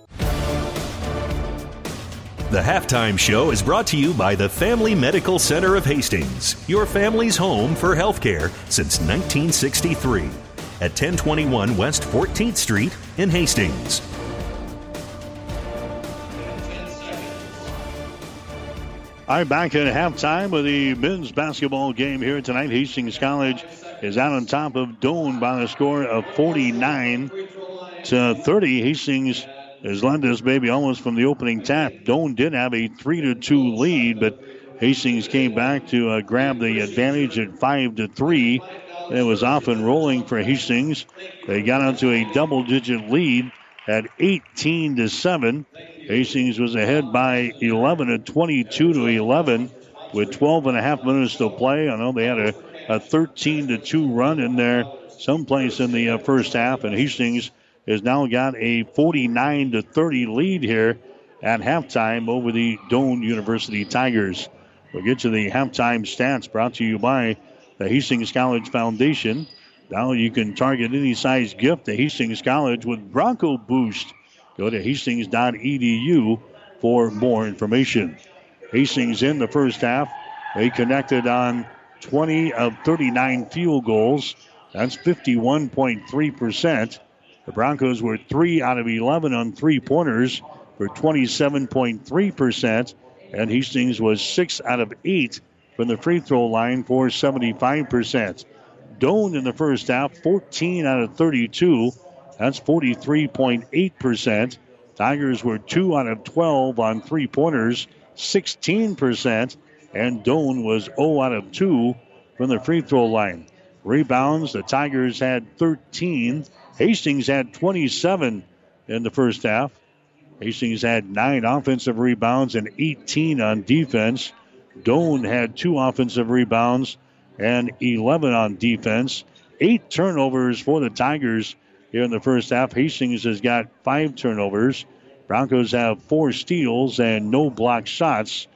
The halftime show is brought to you by the Family Medical Center of Hastings, your family's home for healthcare since 1963 at 1021 West 14th Street in Hastings. Right, back at halftime with the men's basketball game here tonight. Hastings College is out on top of Doane by the score of 49 to 30. Hastings has led baby almost from the opening tap. Doane did have a 3 to 2 lead, but Hastings came back to uh, grab the advantage at 5 to 3. It was off and rolling for Hastings. They got onto a double digit lead at 18 to 7. Hastings was ahead by 11 at 22 to 11 with 12 and a half minutes to play. I know they had a, a 13 to 2 run in there someplace in the uh, first half, and Hastings has now got a 49 to 30 lead here at halftime over the Doane University Tigers. We'll get to the halftime stats brought to you by the Hastings College Foundation. Now you can target any size gift to Hastings College with Bronco Boost. Go to hastings.edu for more information. Hastings in the first half. They connected on 20 of 39 field goals. That's 51.3%. The Broncos were 3 out of 11 on three pointers for 27.3%. And Hastings was 6 out of 8 from the free throw line for 75%. Doane in the first half, 14 out of 32. That's 43.8%. Tigers were 2 out of 12 on three pointers, 16%. And Doane was 0 out of 2 from the free throw line. Rebounds, the Tigers had 13. Hastings had 27 in the first half. Hastings had nine offensive rebounds and 18 on defense. Doane had two offensive rebounds and 11 on defense. Eight turnovers for the Tigers here in the first half. Hastings has got five turnovers. Broncos have four steals and no block shots.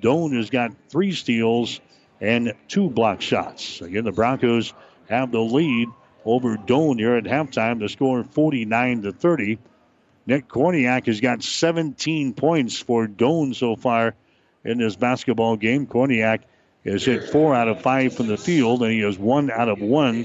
Doane has got three steals and two block shots. Again, the Broncos have the lead over Doane here at halftime. The score 49 to 30. Nick Korniak has got 17 points for Doane so far in this basketball game. Korniak has hit four out of five from the field, and he has one out of one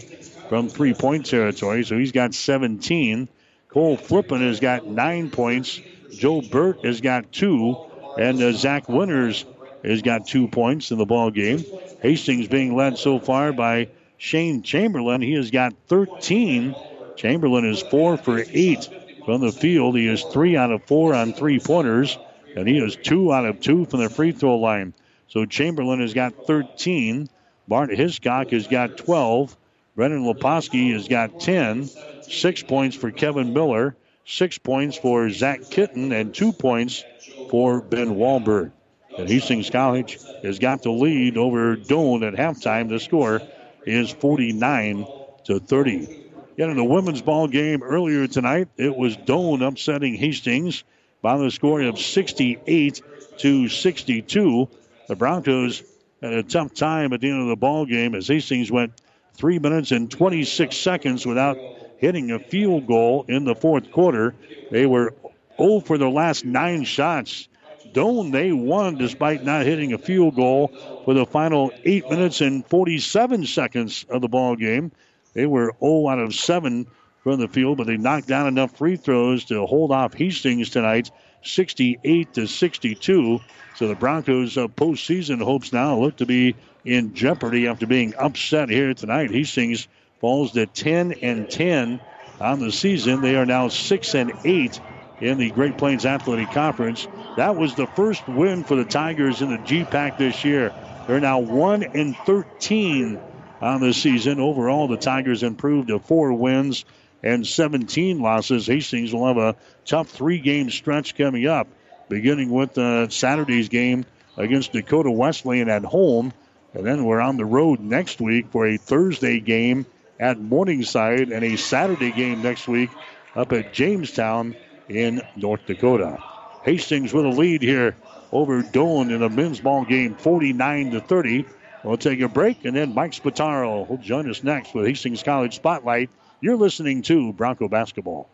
from three point territory. So he's got 17. Cole Flippin has got nine points. Joe Burt has got two, and uh, Zach Witters has got two points in the ball game. Hastings being led so far by Shane Chamberlain. He has got 13. Chamberlain is four for eight from the field. He is three out of four on three pointers, and he is two out of two from the free throw line. So Chamberlain has got 13. Bart Hiscock has got 12. Brennan Leposki has got 10. Six points for Kevin Miller. Six points for Zach Kitten, and two points for Ben Wahlberg. And Hastings College has got the lead over Doane at halftime. The score is 49 to 30. Yet in the women's ball game earlier tonight, it was Doane upsetting Hastings by the score of 68 to 62. The Broncos had a tough time at the end of the ball game as Hastings went three minutes and 26 seconds without hitting a field goal in the fourth quarter. They were 0 for their last nine shots. Doane, they won despite not hitting a field goal for the final eight minutes and 47 seconds of the ball game. They were 0 out of 7 from the field, but they knocked down enough free throws to hold off Hastings tonight, 68 to 62. So the Broncos' uh, postseason hopes now look to be in jeopardy after being upset here tonight. Hastings falls to 10 and 10 on the season. They are now 6 and 8 in the Great Plains Athletic Conference. That was the first win for the Tigers in the GPAC this year. They're now 1 and 13 on the season. Overall, the Tigers improved to four wins and 17 losses. Hastings will have a tough three game stretch coming up, beginning with uh, Saturday's game against Dakota Wesleyan at home. And then we're on the road next week for a Thursday game at Morningside and a Saturday game next week up at Jamestown in North Dakota. Hastings with a lead here over Doane in a men's ball game 49 to 30. We'll take a break and then Mike Spataro will join us next with Hastings College Spotlight. You're listening to Bronco Basketball.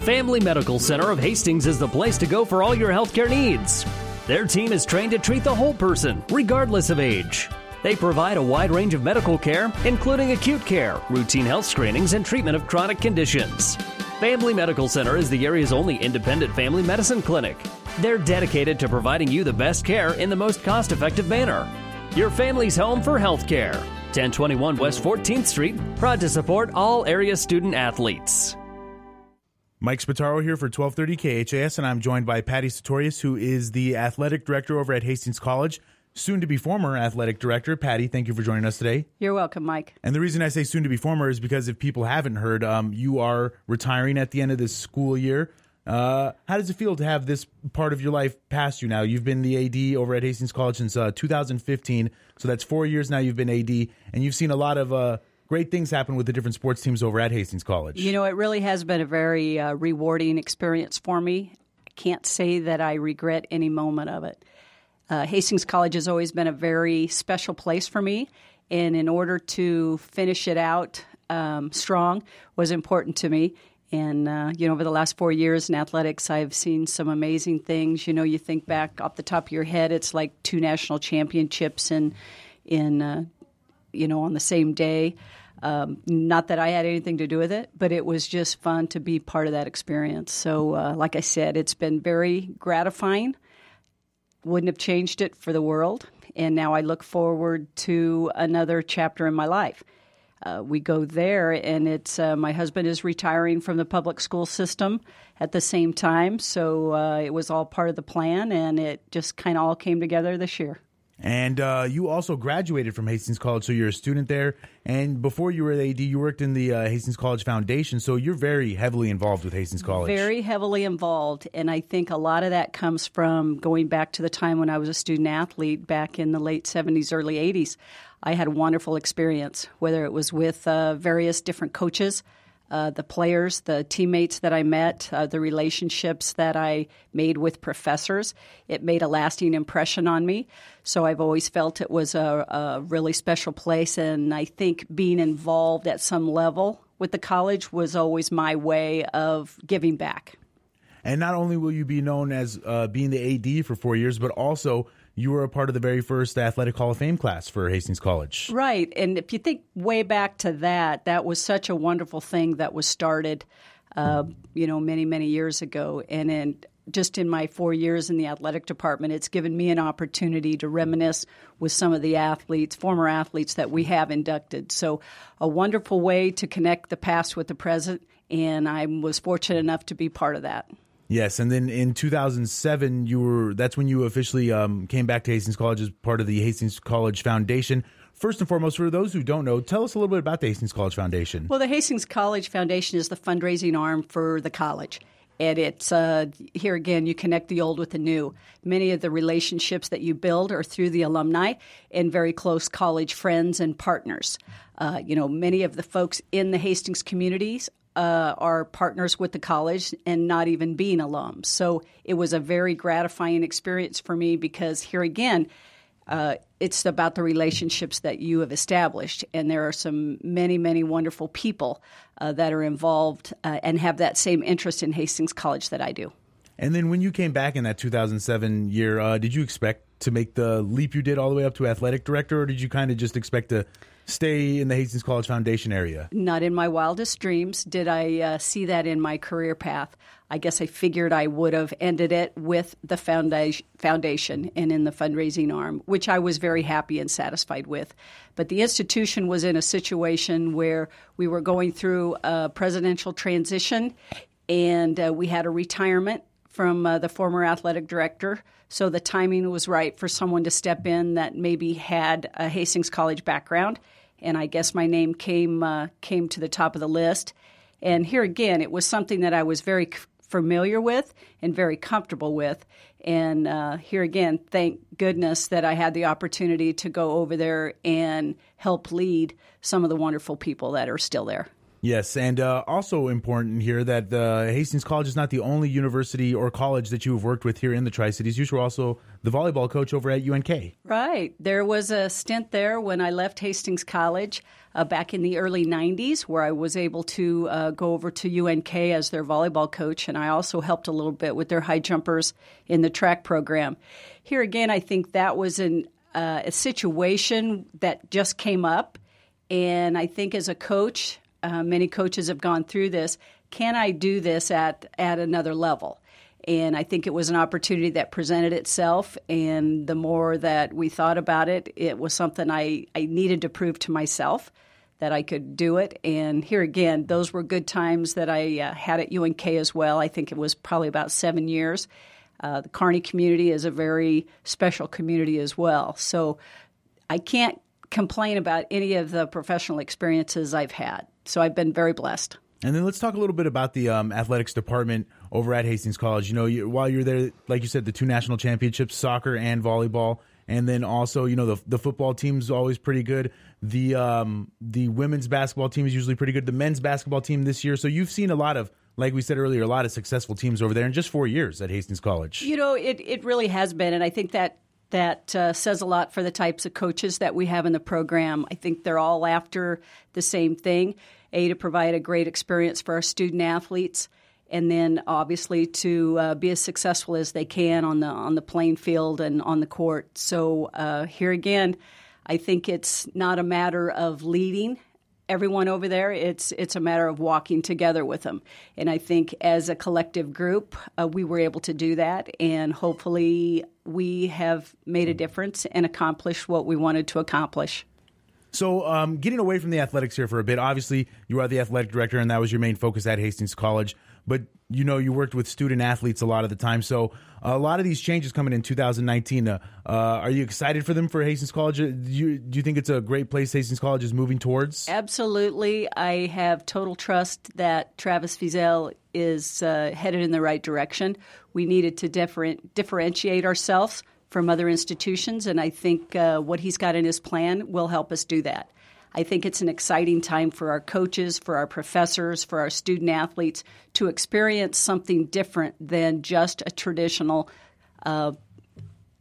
Family Medical Center of Hastings is the place to go for all your healthcare needs. Their team is trained to treat the whole person, regardless of age. They provide a wide range of medical care, including acute care, routine health screenings, and treatment of chronic conditions. Family Medical Center is the area's only independent family medicine clinic. They're dedicated to providing you the best care in the most cost effective manner. Your family's home for health care. 1021 West 14th Street, proud to support all area student athletes. Mike Spataro here for 1230 KHAS, and I'm joined by Patty Sartorius, who is the athletic director over at Hastings College soon to be former athletic director. Patty, thank you for joining us today. You're welcome, Mike. And the reason I say soon to be former is because if people haven't heard, um, you are retiring at the end of this school year. Uh, how does it feel to have this part of your life past you now? You've been the AD over at Hastings College since uh, 2015, so that's four years now you've been AD, and you've seen a lot of uh, great things happen with the different sports teams over at Hastings College. You know, it really has been a very uh, rewarding experience for me. I can't say that I regret any moment of it. Uh, Hastings College has always been a very special place for me, and in order to finish it out um, strong was important to me. And, uh, you know, over the last four years in athletics, I've seen some amazing things. You know, you think back off the top of your head, it's like two national championships in, in uh, you know, on the same day. Um, not that I had anything to do with it, but it was just fun to be part of that experience. So, uh, like I said, it's been very gratifying. Wouldn't have changed it for the world. And now I look forward to another chapter in my life. Uh, we go there, and it's uh, my husband is retiring from the public school system at the same time, so uh, it was all part of the plan, and it just kind of all came together this year. And uh, you also graduated from Hastings College, so you're a student there. And before you were at AD, you worked in the uh, Hastings College Foundation, so you're very heavily involved with Hastings College. Very heavily involved, and I think a lot of that comes from going back to the time when I was a student athlete back in the late 70s, early 80s. I had a wonderful experience, whether it was with uh, various different coaches uh, the players, the teammates that I met, uh, the relationships that I made with professors. It made a lasting impression on me. So I've always felt it was a, a really special place. And I think being involved at some level with the college was always my way of giving back. And not only will you be known as uh, being the AD for four years, but also you were a part of the very first Athletic Hall of Fame class for Hastings College. Right. And if you think way back to that, that was such a wonderful thing that was started, uh, you know, many, many years ago. And in, just in my four years in the athletic department, it's given me an opportunity to reminisce with some of the athletes, former athletes that we have inducted. So, a wonderful way to connect the past with the present. And I was fortunate enough to be part of that. Yes, and then in 2007, you were that's when you officially um, came back to Hastings College as part of the Hastings College Foundation. First and foremost, for those who don't know, tell us a little bit about the Hastings College Foundation. Well, the Hastings College Foundation is the fundraising arm for the college. And it's uh, here again, you connect the old with the new. Many of the relationships that you build are through the alumni and very close college friends and partners. Uh, you know, many of the folks in the Hastings communities uh, are partners with the college and not even being alums. So it was a very gratifying experience for me because here again, uh, it's about the relationships that you have established, and there are some many, many wonderful people uh, that are involved uh, and have that same interest in Hastings College that I do. And then when you came back in that 2007 year, uh, did you expect to make the leap you did all the way up to athletic director, or did you kind of just expect to stay in the Hastings College Foundation area? Not in my wildest dreams did I uh, see that in my career path. I guess I figured I would have ended it with the foundation and in the fundraising arm, which I was very happy and satisfied with. But the institution was in a situation where we were going through a presidential transition and uh, we had a retirement from uh, the former athletic director. So the timing was right for someone to step in that maybe had a Hastings College background and I guess my name came uh, came to the top of the list. And here again, it was something that I was very familiar with and very comfortable with. And uh, here again, thank goodness that I had the opportunity to go over there and help lead some of the wonderful people that are still there. Yes, and uh, also important here that uh, Hastings College is not the only university or college that you have worked with here in the Tri Cities. You were also the volleyball coach over at UNK. Right. There was a stint there when I left Hastings College uh, back in the early 90s where I was able to uh, go over to UNK as their volleyball coach, and I also helped a little bit with their high jumpers in the track program. Here again, I think that was an, uh, a situation that just came up. And I think as a coach, uh, many coaches have gone through this. Can I do this at at another level? And I think it was an opportunity that presented itself. And the more that we thought about it, it was something I, I needed to prove to myself that I could do it. And here again, those were good times that I uh, had at UNK as well. I think it was probably about seven years. Uh, the Kearney community is a very special community as well. So I can't complain about any of the professional experiences I've had. So I've been very blessed. And then let's talk a little bit about the um, athletics department over at Hastings College. You know, you, while you're there, like you said, the two national championships, soccer and volleyball, and then also, you know, the the football team's always pretty good. The um, the women's basketball team is usually pretty good. The men's basketball team this year. So you've seen a lot of like we said earlier, a lot of successful teams over there in just four years at Hastings College. You know, it, it really has been. And I think that that uh, says a lot for the types of coaches that we have in the program. I think they're all after the same thing A, to provide a great experience for our student athletes, and then obviously to uh, be as successful as they can on the, on the playing field and on the court. So uh, here again, I think it's not a matter of leading everyone over there. It's it's a matter of walking together with them, and I think as a collective group, uh, we were able to do that, and hopefully, we have made a difference and accomplished what we wanted to accomplish. So, um, getting away from the athletics here for a bit, obviously, you are the athletic director, and that was your main focus at Hastings College. But you know, you worked with student athletes a lot of the time. So, a lot of these changes coming in 2019. Uh, uh, are you excited for them for Hastings College? Uh, do you, do you think it's a great place Hastings College is moving towards? Absolutely. I have total trust that Travis Feezell is uh, headed in the right direction. We needed to different, differentiate ourselves from other institutions, and I think uh, what he's got in his plan will help us do that. I think it's an exciting time for our coaches, for our professors, for our student athletes to experience something different than just a traditional uh,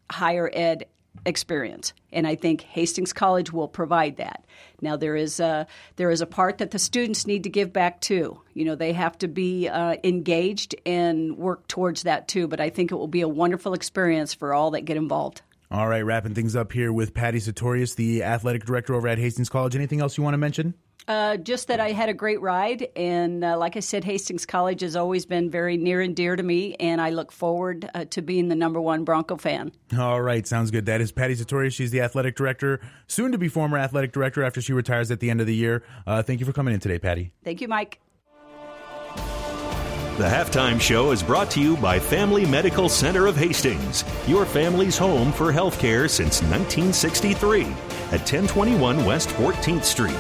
higher ed experience. And I think Hastings College will provide that. Now there is a there is a part that the students need to give back too. You know, they have to be uh, engaged and work towards that too. But I think it will be a wonderful experience for all that get involved. All right, wrapping things up here with Patty Sartorius, the athletic director over at Hastings College. Anything else you want to mention? Uh, just that I had a great ride, and uh, like I said, Hastings College has always been very near and dear to me, and I look forward uh, to being the number one Bronco fan. All right, sounds good. That is Patty Sartorius. She's the athletic director, soon to be former athletic director after she retires at the end of the year. Uh, thank you for coming in today, Patty. Thank you, Mike. The halftime show is brought to you by Family Medical Center of Hastings, your family's home for healthcare since 1963 at 1021 West 14th Street.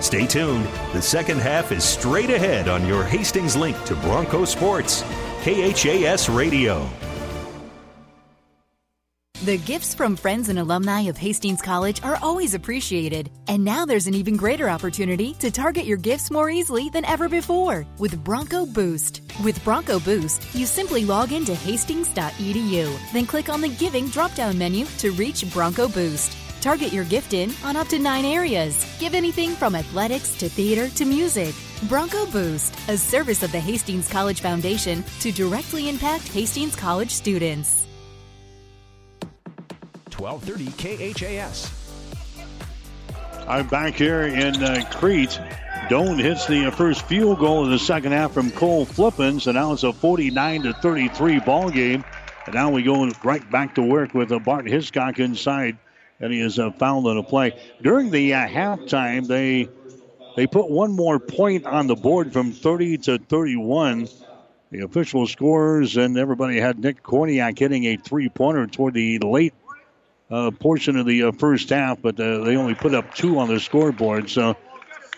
Stay tuned. The second half is straight ahead on your Hastings link to Bronco Sports, KHAS Radio. The gifts from friends and alumni of Hastings College are always appreciated. And now there's an even greater opportunity to target your gifts more easily than ever before with Bronco Boost. With Bronco Boost, you simply log into hastings.edu, then click on the Giving drop down menu to reach Bronco Boost. Target your gift in on up to nine areas. Give anything from athletics to theater to music. Bronco Boost, a service of the Hastings College Foundation to directly impact Hastings College students. 1230 KHAS. I'm back here in uh, Crete. Doane hits the first field goal in the second half from Cole Flippins, and now it's a 49 to 33 ball game. And now we go right back to work with uh, Bart Hiscock inside, and he is uh, fouled on a play. During the uh, halftime, they they put one more point on the board from 30 to 31. The official scores, and everybody had Nick Korniak hitting a three pointer toward the late uh, portion of the uh, first half, but uh, they only put up two on the scoreboard. So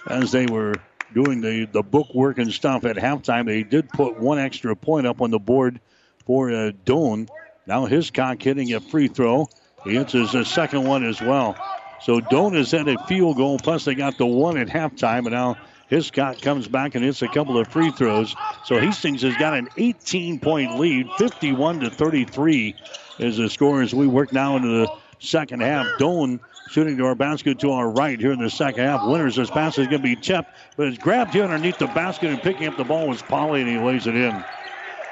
as they were doing the, the book work and stuff at halftime, they did put one extra point up on the board for uh, Doane. Now Hiscock hitting a free throw. He hits his uh, second one as well. So is at a field goal, plus they got the one at halftime, and now Hiscock comes back and hits a couple of free throws. So Hastings has got an 18 point lead, 51 to 33 is the score as we work now into the second half. Doane shooting to our basket to our right here in the second half. Winners, this pass is going to be tipped, but it's grabbed here underneath the basket and picking up the ball was Polly and he lays it in.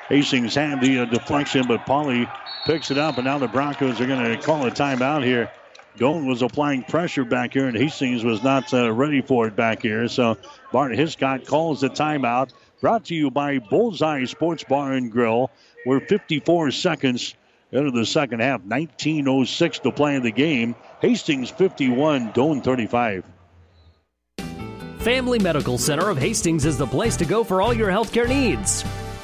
Hastings had the uh, deflection, but Polly picks it up, and now the Broncos are going to call a timeout here. Doane was applying pressure back here, and Hastings was not uh, ready for it back here. So Bart Hiscock calls the timeout. Brought to you by Bullseye Sports Bar and Grill. We're 54 seconds into the second half. 19.06 to play in the game. Hastings 51, Doane 35. Family Medical Center of Hastings is the place to go for all your healthcare needs.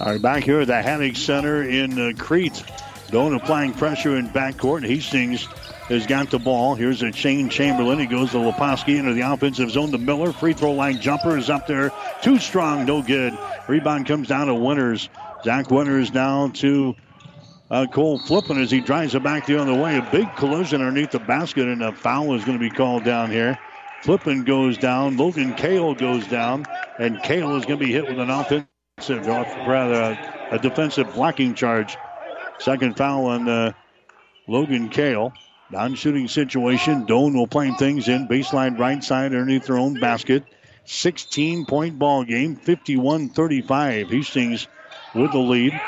All right, back here at the Haddock Center in uh, Crete. Doane applying pressure in backcourt. Hastings has got the ball. Here's a Shane Chamberlain. He goes to Leposki into the offensive zone to Miller. Free throw line jumper is up there. Too strong, no good. Rebound comes down to Winters. Zach Winters down to uh, Cole Flippin as he drives it back the other way. A big collision underneath the basket, and a foul is going to be called down here. Flippin goes down. Logan Kale goes down. And Kale is going to be hit with an offensive, rather, a defensive blocking charge. Second foul on uh, Logan Kale. Non shooting situation. Doane will play things in. Baseline right side underneath their own basket. 16 point ball game. 51 35. Hastings with the lead.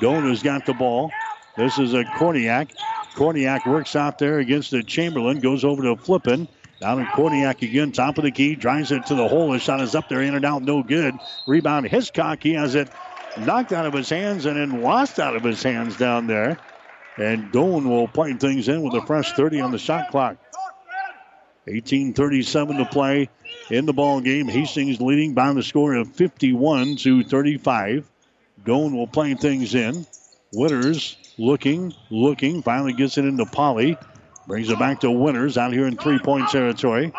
Doane has got the ball. This is a Korniak. Korniak works out there against the Chamberlain. Goes over to Flippin. Down in Korniak again, top of the key, drives it to the hole. His shot is up there, in and out, no good. Rebound, Hiscock. He has it knocked out of his hands and then lost out of his hands down there. And Doane will play things in with a fresh 30 on the shot clock. 18:37 to play in the ball game. Hastings leading by the score of 51 to 35. Doane will play things in. Winters looking, looking, finally gets it into Polly. Brings it back to winners out here in three-point territory.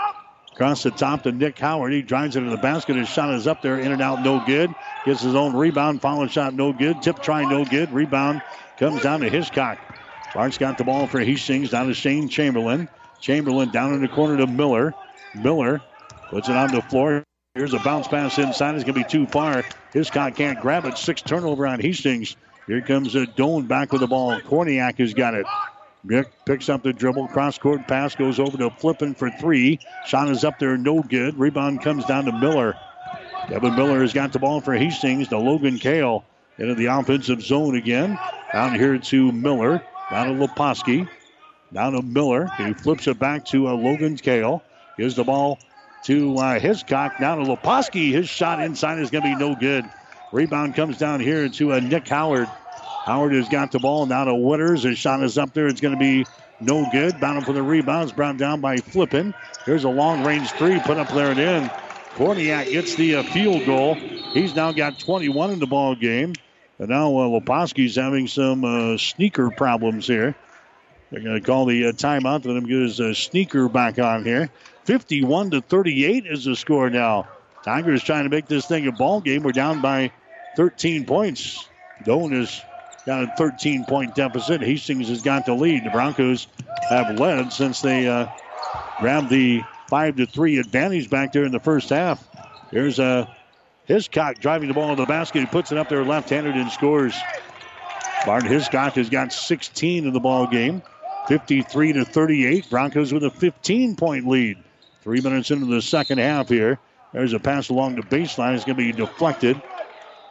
Across the top to Nick Howard. He drives it to the basket. His shot is up there, in and out, no good. Gets his own rebound. Follow shot, no good. Tip try, no good. Rebound comes down to Hiscock. Bart's got the ball for Hastings down to Shane Chamberlain. Chamberlain down in the corner to Miller. Miller puts it on the floor. Here's a bounce pass inside. It's going to be too far. Hiscock can't grab it. Six turnover on Hastings. Here comes a Doane back with the ball. Korniak has got it. Nick picks up the dribble. Cross court pass goes over to Flippin for three. Shot is up there, no good. Rebound comes down to Miller. Devin Miller has got the ball for Hastings to Logan Kale into the offensive zone again. Down here to Miller. Down to Leposki. Down to Miller. He flips it back to uh, Logan Kale. Gives the ball to uh, Hiscock. Down to Leposki. His shot inside is going to be no good. Rebound comes down here to uh, Nick Howard. Howard has got the ball now to Winters. His shot is up there. It's going to be no good. Bound for the rebound. rebounds. Brought down by Flippin. Here's a long range three put up there and in. Korniak gets the uh, field goal. He's now got 21 in the ball game. And now uh, Leposki's having some uh, sneaker problems here. They're going to call the uh, timeout. Let him get his uh, sneaker back on here. 51 to 38 is the score now. Tigers trying to make this thing a ball game. We're down by 13 points. Doane is got a 13 point deficit. Hastings has got the lead. The Broncos have led since they uh, grabbed the 5 to 3 advantage back there in the first half. Here's a uh, Hiscock driving the ball into the basket. He puts it up there left handed and scores. Bart Hiscock has got 16 in the ball game. 53 to 38. Broncos with a 15 point lead. Three minutes into the second half here. There's a pass along the baseline. It's going to be deflected.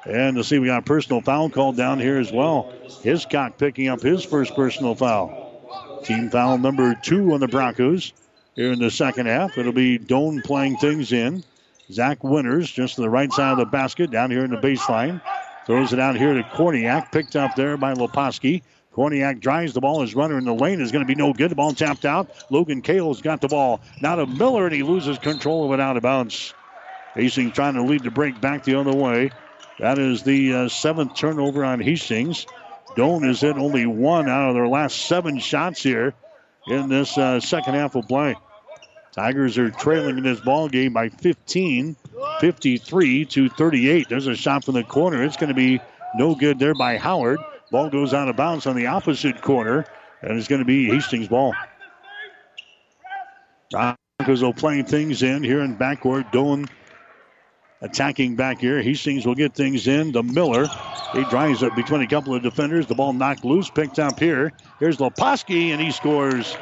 And to see, we got a personal foul called down here as well. Hiscock picking up his first personal foul. Team foul number two on the Broncos here in the second half. It'll be Doane playing things in. Zach Winters just to the right side of the basket down here in the baseline. Throws it out here to Korniak. Picked up there by Leposki. Korniak drives the ball. His runner in the lane is going to be no good. The ball tapped out. Logan Kale's got the ball. Now to Miller, and he loses control of it out of bounds. Hastings trying to lead the break back the other way. That is the uh, seventh turnover on Hastings. Doane has hit only one out of their last seven shots here in this uh, second half of play. Tigers are trailing in this ball game by 15, 53 to 38. There's a shot from the corner. It's going to be no good there by Howard. Ball goes out of bounds on the opposite corner, and it's going to be Hastings' ball. Broncos will playing things in here in backcourt. Doane attacking back here. Hastings will get things in. The Miller. He drives it between a couple of defenders. The ball knocked loose, picked up here. Here's Leposki, and he scores.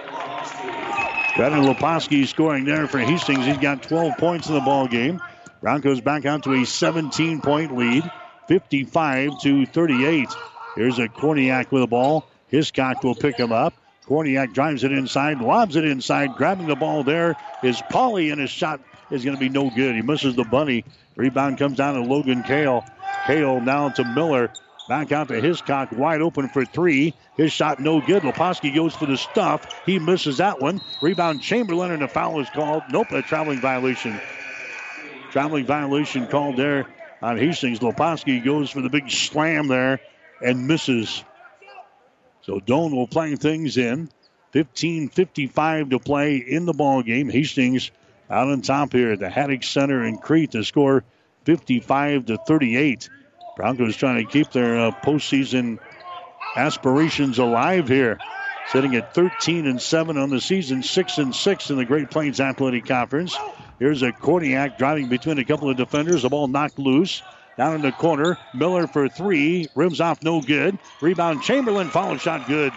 Brandon Leposki scoring there for Hastings. He's got 12 points in the ball game. Broncos back out to a 17 point lead, 55 to 38. Here's a Korniak with the ball. Hiscock will pick him up. Korniak drives it inside, lobs it inside. Grabbing the ball there is Polly, and his shot is going to be no good. He misses the bunny. Rebound comes down to Logan Kale. Kale now to Miller. Back out to Hiscock, wide open for three. His shot no good. Leposki goes for the stuff. He misses that one. Rebound Chamberlain, and a foul is called. Nope, a traveling violation. Traveling violation called there on Hastings. Leposki goes for the big slam there and misses. So Doane will play things in. 15:55 to play in the ball game. Hastings out on top here at the Haddock Center in Crete to score 55 to 38. Broncos trying to keep their uh, postseason aspirations alive here. sitting at 13 and 7 on the season, 6 and 6 in the Great Plains Athletic Conference. Here's a Korniak driving between a couple of defenders. The ball knocked loose. Down in the corner, Miller for three. Rims off, no good. Rebound, Chamberlain, follow shot, good.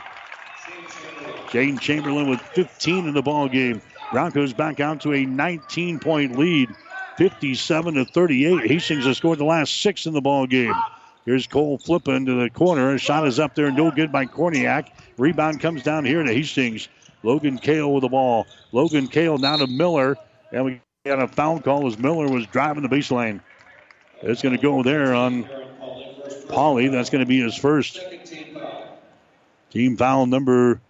Shane Chamberlain with 15 in the ball game. Broncos back out to a 19 point lead, 57 to 38. Hastings has scored the last six in the ball game. Here's Cole Flippin to the corner. A shot is up there, no good by Korniak. Rebound comes down here to Hastings. Logan Kale with the ball. Logan Kale down to Miller. And we got a foul call as Miller was driving the baseline. It's going to go there on Polly. That's going to be his first. Team foul number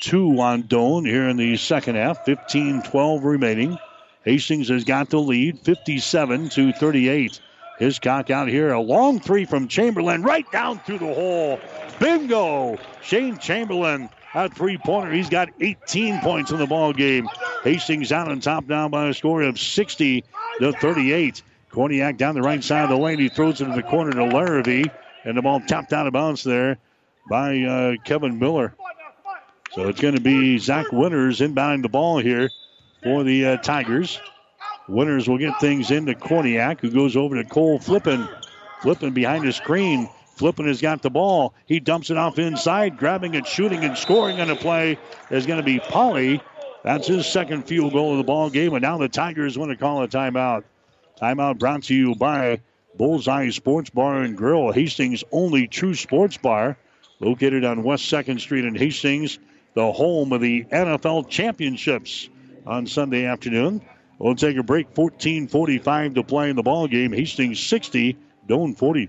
two on Doane here in the second half. 15 12 remaining. Hastings has got the lead 57 to 38. Hiscock out here. A long three from Chamberlain right down through the hole. Bingo! Shane Chamberlain, a three pointer. He's got 18 points in the ball game. Hastings out on top now by a score of 60 to 38. Korniak down the right side of the lane. He throws it in the corner to Larrabee. And the ball tapped out of bounds there by uh, Kevin Miller. So it's going to be Zach Winters inbounding the ball here for the uh, Tigers. Winters will get things into Korniak, who goes over to Cole Flippin. Flippin behind the screen. Flippin has got the ball. He dumps it off inside, grabbing and shooting and scoring on the play is going to be Polly. That's his second field goal of the ball game, and now the Tigers want to call a timeout. Timeout brought to you by Bullseye Sports Bar and Grill, Hastings' only true sports bar, located on West 2nd Street in Hastings, the home of the NFL championships on Sunday afternoon. We'll take a break. 14:45 to play in the ball game. Hastings 60, Doane 40.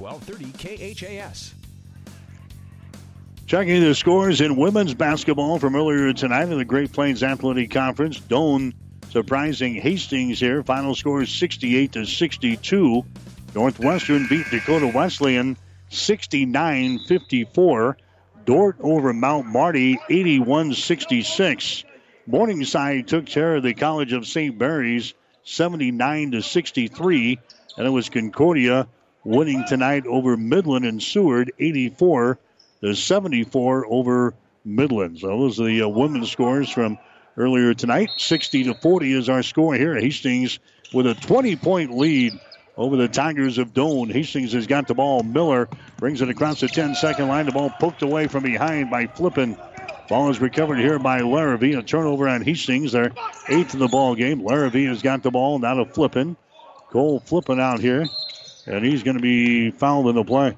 1230 KHAS. Checking the scores in women's basketball from earlier tonight in the Great Plains Athletic Conference. Doane surprising Hastings here. Final score is 68 to 62. Northwestern beat Dakota Wesleyan 69 54. Dordt over Mount Marty 81 66. Morningside took care of the College of St. Mary's 79 to 63. And it was Concordia winning tonight over Midland and Seward 84 to 74 over Midland. So those are the uh, women's scores from earlier tonight. 60 to 40 is our score here. Hastings with a 20 point lead over the Tigers of Doane. Hastings has got the ball. Miller brings it across the 10 second line. The ball poked away from behind by Flippin. Ball is recovered here by Larrabee. A turnover on Hastings. They're eighth in the ball game. Larrabee has got the ball. Now to Flippin. Cole Flippin out here. And he's going to be fouled in the play.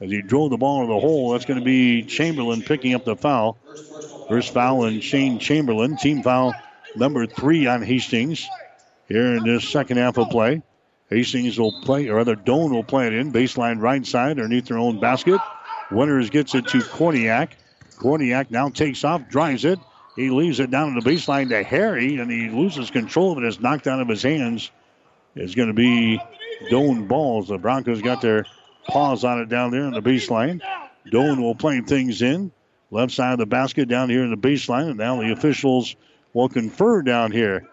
As he drove the ball into the hole, that's going to be Chamberlain picking up the foul. First foul in Shane Chamberlain. Team foul number three on Hastings here in this second half of play. Hastings will play, or rather, Doane will play it in. Baseline right side underneath their own basket. Winters gets it to Korniak. Korniak now takes off, drives it. He leaves it down to the baseline to Harry, and he loses control of it. It's knocked out of his hands. It's going to be Doane balls. The Broncos got their paws on it down there in the baseline. Doane will play things in. Left side of the basket down here in the baseline. And now the officials will confer down here.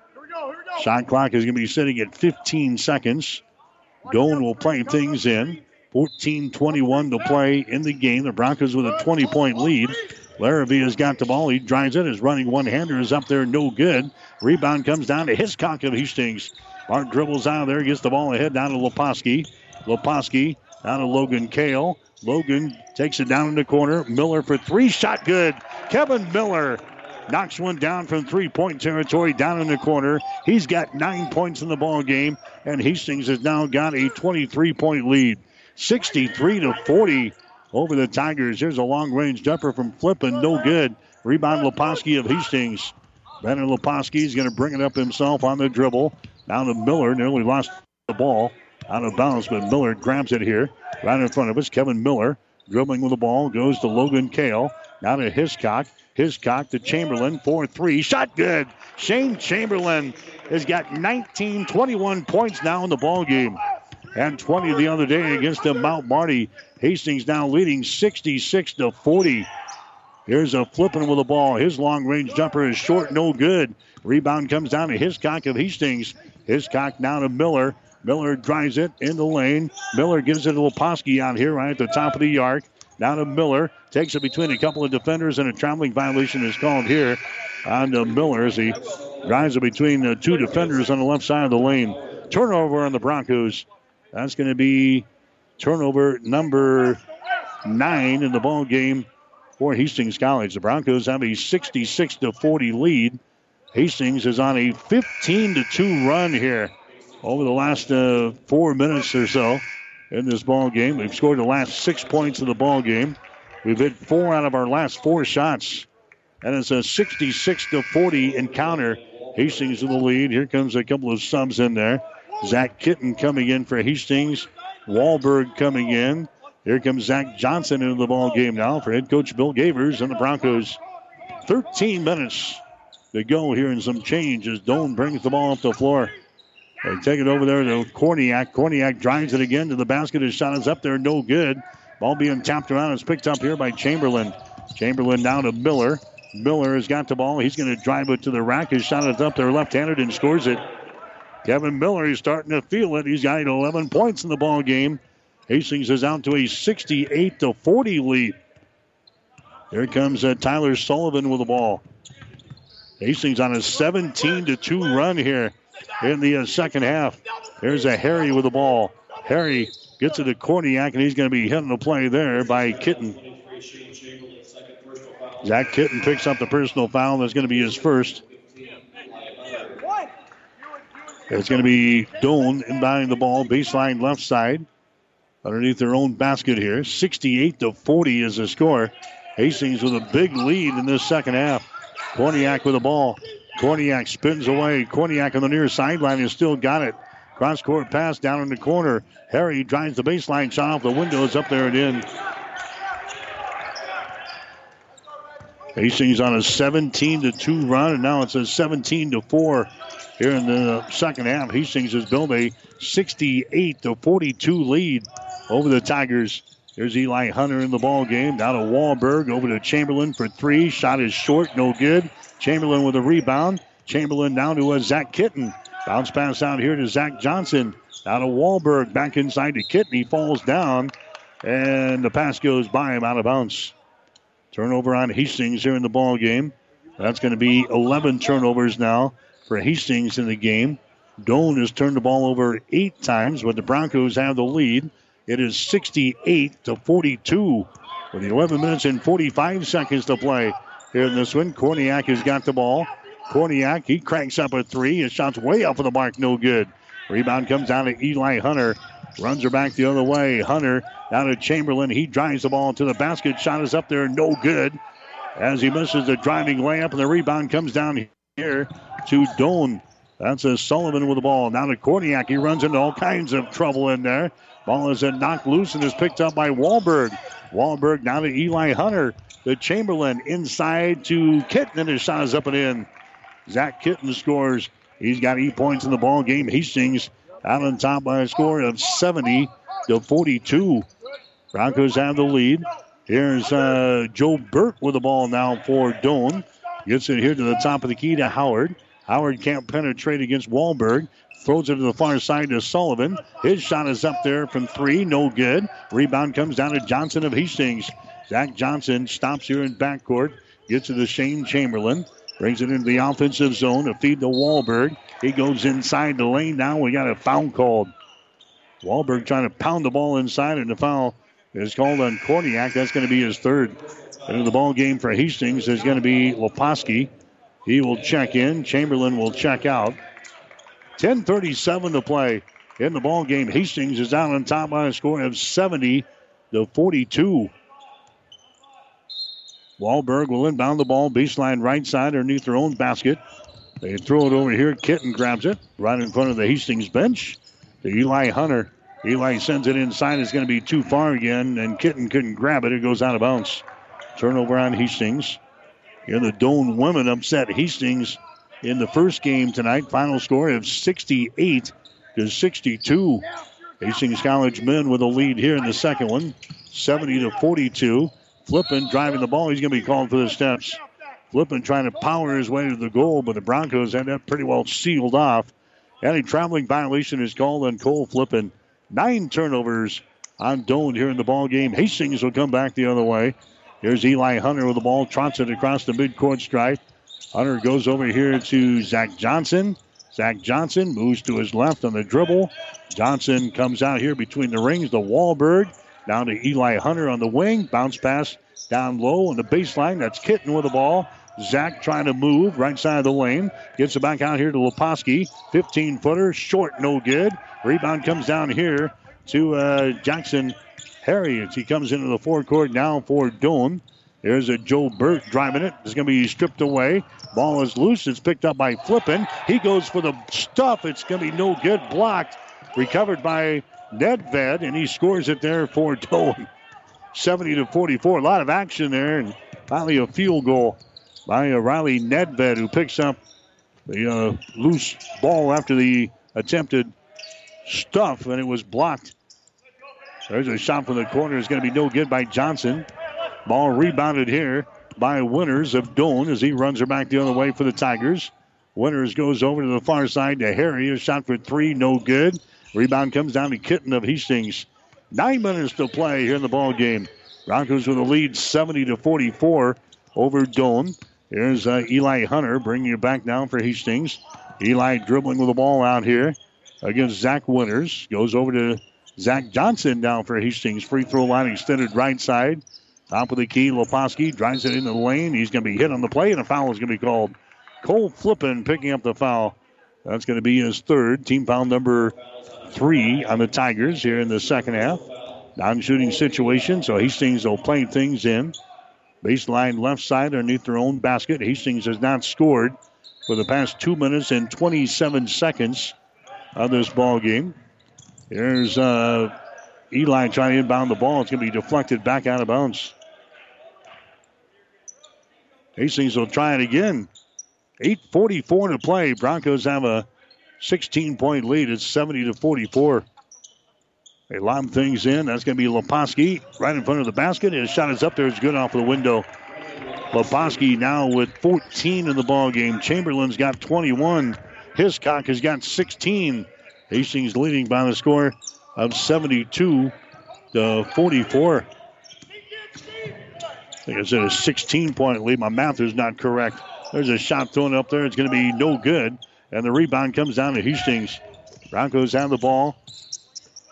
Shot clock is going to be sitting at 15 seconds. Doane will play things in. 14 21 to play in the game. The Broncos with a 20 point lead. Larrabee has got the ball. He drives it. His running one hander is up there, no good. Rebound comes down to Hiscock of Hastings. Bart dribbles out of there, gets the ball ahead down to Leposki. Leposki down to Logan Kale. Logan takes it down in the corner. Miller for three, shot good. Kevin Miller knocks one down from three-point territory down in the corner. He's got nine points in the ball game, and Hastings has now got a 23-point lead, 63 to 40 over the Tigers. Here's a long-range jumper from Flippin, no good. Rebound Leposki of Hastings. Brandon Leposki is going to bring it up himself on the dribble. Down to Miller, nearly lost the ball out of bounds, but Miller grabs it here right in front of us. Kevin Miller Dribbling with the ball goes to Logan Kale. Now to Hiscock. Hiscock to Chamberlain. 4 3. Shot good. Shane Chamberlain has got 19, 21 points now in the ball game. And 20 the other day against the Mount Marty. Hastings now leading 66 to 40. Here's a Flippin with the ball. His long range jumper is short, no good. Rebound comes down to Hiscock of Hastings. Hiscock now to Miller. Miller drives it in the lane. Miller gives it to Leposki out here right at the top of the arc. Down to Miller. Takes it between a couple of defenders, and a traveling violation is called here on to Miller as he drives it between the two defenders on the left side of the lane. Turnover on the Broncos. That's going to be turnover number nine in the ball game for Hastings College. The Broncos have a 66 to 40 lead. Hastings is on a 15 to 2 run here over the last uh, four minutes or so in this ball game. We've scored the last six points of the ball game. We've hit four out of our last four shots, and it's a 66 to 40 encounter. Hastings in the lead. Here comes a couple of subs in there. Zach Kitten coming in for Hastings. Wahlberg coming in. Here comes Zach Johnson into the ball game now for head coach Bill Gavers and the Broncos. 13 minutes to go here and some change as Doane brings the ball up the floor. They take it over there to Korniak. Korniak drives it again to the basket. His shot is up there, no good. Ball being tapped around is picked up here by Chamberlain. Chamberlain down to Miller. Miller has got the ball. He's going to drive it to the rack. His shot is up there left-handed and scores it. Kevin Miller is starting to feel it. He's got 11 points in the ball game. Hastings is out to a 68 to 40 lead. Here comes uh, Tyler Sullivan with the ball. Hastings on a 17 to 2 run here in the uh, second half. There's a Harry with the ball. Harry gets it to Korniak, and he's going to be hitting the play there by Kitten. Zach Kitten picks up the personal foul. That's going to be his first. It's going to be Doane inbounding the ball, baseline left side, underneath their own basket here. 68 to 40 is the score. Hastings with a big lead in this second half. Korniak with the ball. Korniak spins away. Korniak on the near sideline has still got it. Cross court pass down in the corner. Harry drives the baseline shot off the window. It's up there and in. Hastings on a 17 to 2 run, and now it's a 17 to 4 here in the second half. Hastings has built a 68 to 42 lead over the Tigers. There's Eli Hunter in the ball game. Down to Wahlberg. Over to Chamberlain for three. Shot is short. No good. Chamberlain with a rebound. Chamberlain down to a Zach Kitten. Bounce pass out here to Zach Johnson. Out of Wahlberg. Back inside to Kitten. He falls down. And the pass goes by him out of bounds. Turnover on Hastings here in the ball game. That's going to be 11 turnovers now for Hastings in the game. Doane has turned the ball over eight times, but the Broncos have the lead. It is 68 to 42 with 11 minutes and 45 seconds to play here in this one. Korniak has got the ball. Korniak, he cranks up a three. His shot's way off of the mark, no good. Rebound comes down to Eli Hunter. Runs her back the other way. Hunter down to Chamberlain. He drives the ball to the basket. Shot is up there, no good. As he misses the driving layup, and the rebound comes down here to Doane. That's a Sullivan with the ball. Now to Korniak. He runs into all kinds of trouble in there. Ball is knocked loose and is picked up by Wahlberg. Wahlberg down to Eli Hunter. The Chamberlain inside to Kitten, and his shot is up and in. Zach Kitten scores. He's got eight points in the ball game. Hastings out on top by a score of 70 to 42. Broncos have the lead. Here's uh, Joe Burke with the ball now for Doane. Gets it here to the top of the key to Howard. Howard can't penetrate against Wahlberg. Throws it to the far side to Sullivan. His shot is up there from three. No good. Rebound comes down to Johnson of Hastings. Zach Johnson stops here in backcourt. Gets it to Shane Chamberlain. Brings it into the offensive zone to feed to Wahlberg. He goes inside the lane. Now we got a foul called. Wahlberg trying to pound the ball inside, and the foul is called on Korniak. That's going to be his third. Into the ball game for Hastings is going to be Leposki. He will check in. Chamberlain will check out. 10:37 to play in the ball game. Hastings is out on top by a score of 70 to 42. Wahlberg will inbound the ball baseline right side underneath their own basket. They throw it over here. Kitten grabs it right in front of the Hastings bench. Eli Hunter. Eli sends it inside. It's going to be too far again, and Kitten couldn't grab it. It goes out of bounds. Turnover on Hastings. Here the Doane women upset Hastings in the first game tonight. Final score of 68 to 62. Hastings College men with a lead here in the second one, 70 to 42. Flippin driving the ball. He's going to be called for the steps. Flippin trying to power his way to the goal, but the Broncos end up pretty well sealed off. And a traveling violation is called on Cole Flippin. Nine turnovers on Doane here in the ball game. Hastings will come back the other way. Here's Eli Hunter with the ball, trots it across the midcourt stripe. Hunter goes over here to Zach Johnson. Zach Johnson moves to his left on the dribble. Johnson comes out here between the rings The Wahlberg. Down to Eli Hunter on the wing. Bounce pass down low on the baseline. That's Kitten with the ball. Zach trying to move right side of the lane. Gets it back out here to Leposki. 15 footer, short, no good. Rebound comes down here to uh, Jackson Harriets. He comes into the forecourt now for Doane. There's a Joe Burt driving it. It's going to be stripped away. Ball is loose. It's picked up by Flippin. He goes for the stuff. It's going to be no good. Blocked. Recovered by Nedved, and he scores it there for Doane. 70 to 44. A lot of action there, and finally a field goal by Riley Nedved, who picks up the uh, loose ball after the attempted stuff, and it was blocked. There's a shot from the corner. It's going to be no good by Johnson. Ball rebounded here by Winters of Doane as he runs her back the other way for the Tigers. Winters goes over to the far side to Harry. A shot for three, no good. Rebound comes down to Kitten of Hastings. Nine minutes to play here in the ball game. Broncos with a lead, 70 to 44 over Doane. Here's uh, Eli Hunter bringing it back down for Hastings. Eli dribbling with the ball out here against Zach Winters. Goes over to Zach Johnson down for Hastings. Free throw line extended right side. Top of the key, Leposki drives it into the lane. He's going to be hit on the play, and a foul is going to be called. Cole Flippin picking up the foul. That's going to be his third. Team foul number three on the Tigers here in the second half. Non shooting situation, so Hastings will play things in. Baseline left side underneath their own basket. Hastings has not scored for the past two minutes and 27 seconds of this ball game. Here's uh, Eli trying to inbound the ball. It's going to be deflected back out of bounds. Hastings will try it again. 8.44 to play. Broncos have a 16 point lead. It's 70 to 44. They lob things in. That's going to be Leposki right in front of the basket. His shot is up there. It's good off of the window. Leposki now with 14 in the ball game. Chamberlain's got 21. Hiscock has got 16. Hastings leading by the score of 72 to 44. I think I said a 16 point lead. My math is not correct. There's a shot thrown up there. It's going to be no good. And the rebound comes down to Hastings. Broncos have the ball.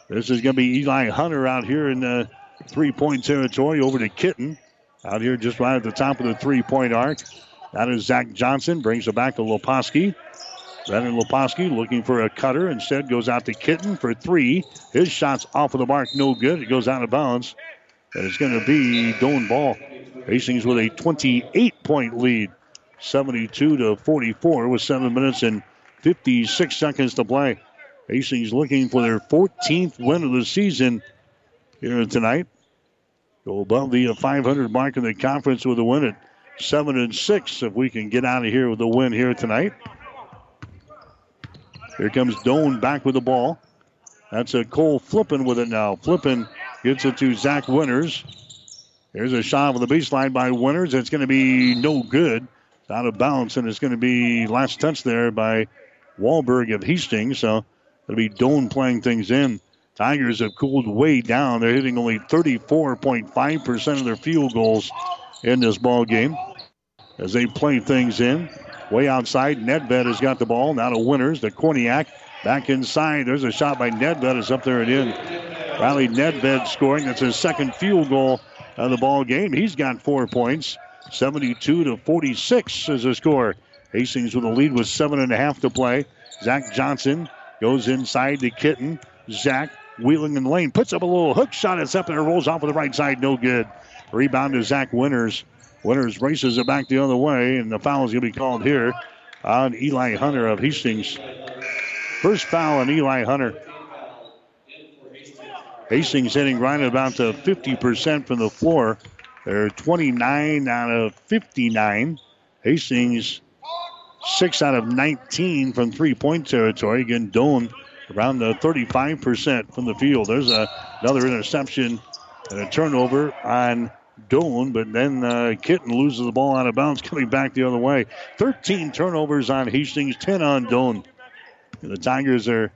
This is going to be Eli Hunter out here in uh, the three point territory over to Kitten. Out here just right at the top of the three point arc. That is Zach Johnson. Brings it back to Leposki. Brennan Leposki looking for a cutter. Instead goes out to Kitten for three. His shot's off of the mark. No good. It goes out of bounds. And it's going to be Doane ball. Hastings with a 28 point lead. 72 to 44 with seven minutes and 56 seconds to play. Hastings looking for their 14th win of the season here tonight. Go above the 500 mark in the conference with a win at seven and six. If we can get out of here with a win here tonight. Here comes Doane back with the ball. That's a Cole Flippin with it now. Flippin gets it to Zach Winters. There's a shot on the baseline by Winters. It's going to be no good. Out of bounds, and it's going to be last touch there by Wahlberg of Hastings. So it'll be Doane playing things in. Tigers have cooled way down. They're hitting only 34.5% of their field goals in this ball game as they play things in. Way outside, Nedved has got the ball. Now to Winners, the Korniak. Back inside, there's a shot by Nedved. It's up there and in. Riley Nedved scoring. That's his second field goal of the ball game. He's got four points. 72 to 46 is the score. Hastings with a lead with seven and a half to play. Zach Johnson goes inside to Kitten. Zach wheeling in the lane, puts up a little hook shot. It's up there, rolls off of the right side, no good. Rebound to Zach Winters. Winters races it back the other way, and the foul is going to be called here on Eli Hunter of Hastings. First foul on Eli Hunter. Hastings hitting right about to 50% from the floor. They're 29 out of 59. Hastings 6 out of 19 from three point territory. Again, Doane around the 35% from the field. There's a, another interception and a turnover on Doane, but then uh, Kitten loses the ball out of bounds coming back the other way. 13 turnovers on Hastings, 10 on Doane. And the Tigers are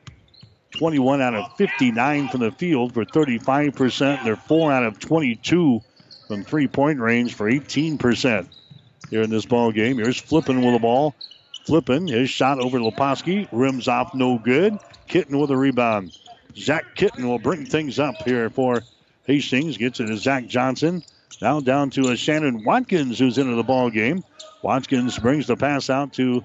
21 out of 59 from the field for 35%. They're 4 out of 22 from three point range for 18% here in this ball game. Here's Flippin with the ball. Flippin, his shot over Leposki, rims off no good. Kitten with a rebound. Zach Kitten will bring things up here for Hastings. Gets it to Zach Johnson. Now down to Shannon Watkins who's into the ball game. Watkins brings the pass out to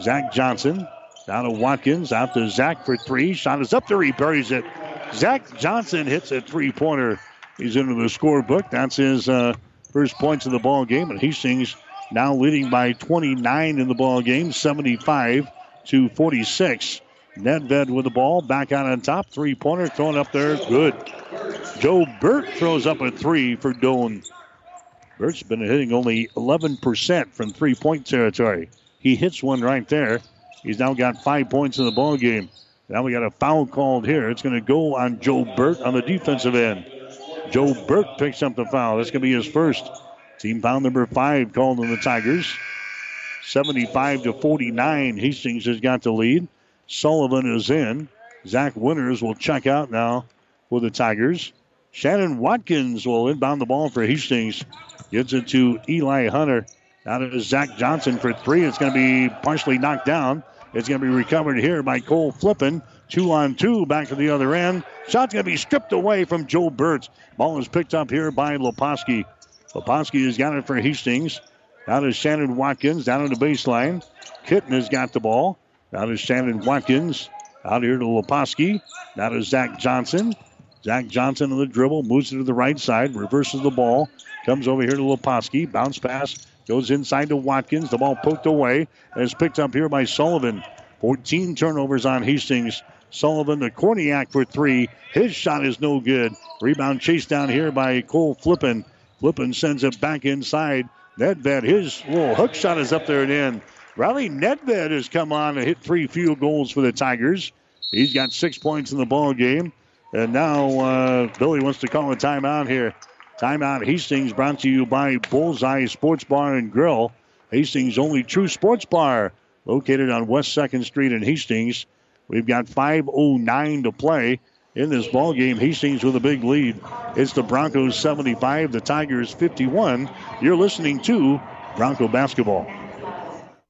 Zach Johnson. Down to Watkins, out to Zach for three. Shot is up there, he buries it. Zach Johnson hits a three pointer. He's into the scorebook. That's his uh, first points of the ball game. And Hastings now leading by 29 in the ball game, 75 to 46. Nedved with the ball, back out on top. Three pointer thrown up there. Good. Joe Burt throws up a three for Doane. Burt's been hitting only 11% from three point territory. He hits one right there. He's now got five points in the ball game. Now we got a foul called here. It's going to go on Joe Burt on the defensive end. Joe Burt picks up the foul. That's going to be his first. Team foul number five called on the Tigers. 75 to 49. Hastings has got the lead. Sullivan is in. Zach Winters will check out now for the Tigers. Shannon Watkins will inbound the ball for Hastings. Gets it to Eli Hunter. Out of Zach Johnson for three. It's going to be partially knocked down. It's going to be recovered here by Cole Flippin. Two on two back to the other end. Shot's going to be stripped away from Joe Burtz. Ball is picked up here by Leposki. Leposki has got it for Hastings. Now to Shannon Watkins down on the baseline. Kitten has got the ball. Now to Shannon Watkins. Out here to Leposki. Now to Zach Johnson. Zach Johnson on the dribble. Moves it to the right side. Reverses the ball. Comes over here to Leposki. Bounce pass. Goes inside to Watkins. The ball poked away. And is picked up here by Sullivan. 14 turnovers on Hastings. Sullivan the Korniak for three. His shot is no good. Rebound chased down here by Cole Flippin. Flippin sends it back inside. Nedved, his little hook shot is up there and in. Riley Nedved has come on and hit three field goals for the Tigers. He's got six points in the ball game. And now uh, Billy wants to call a timeout here. Timeout Hastings brought to you by Bullseye Sports Bar and Grill. Hastings' only true sports bar located on West 2nd Street in Hastings. We've got 5.09 to play in this ball game. Hastings with a big lead. It's the Broncos 75, the Tigers 51. You're listening to Bronco Basketball.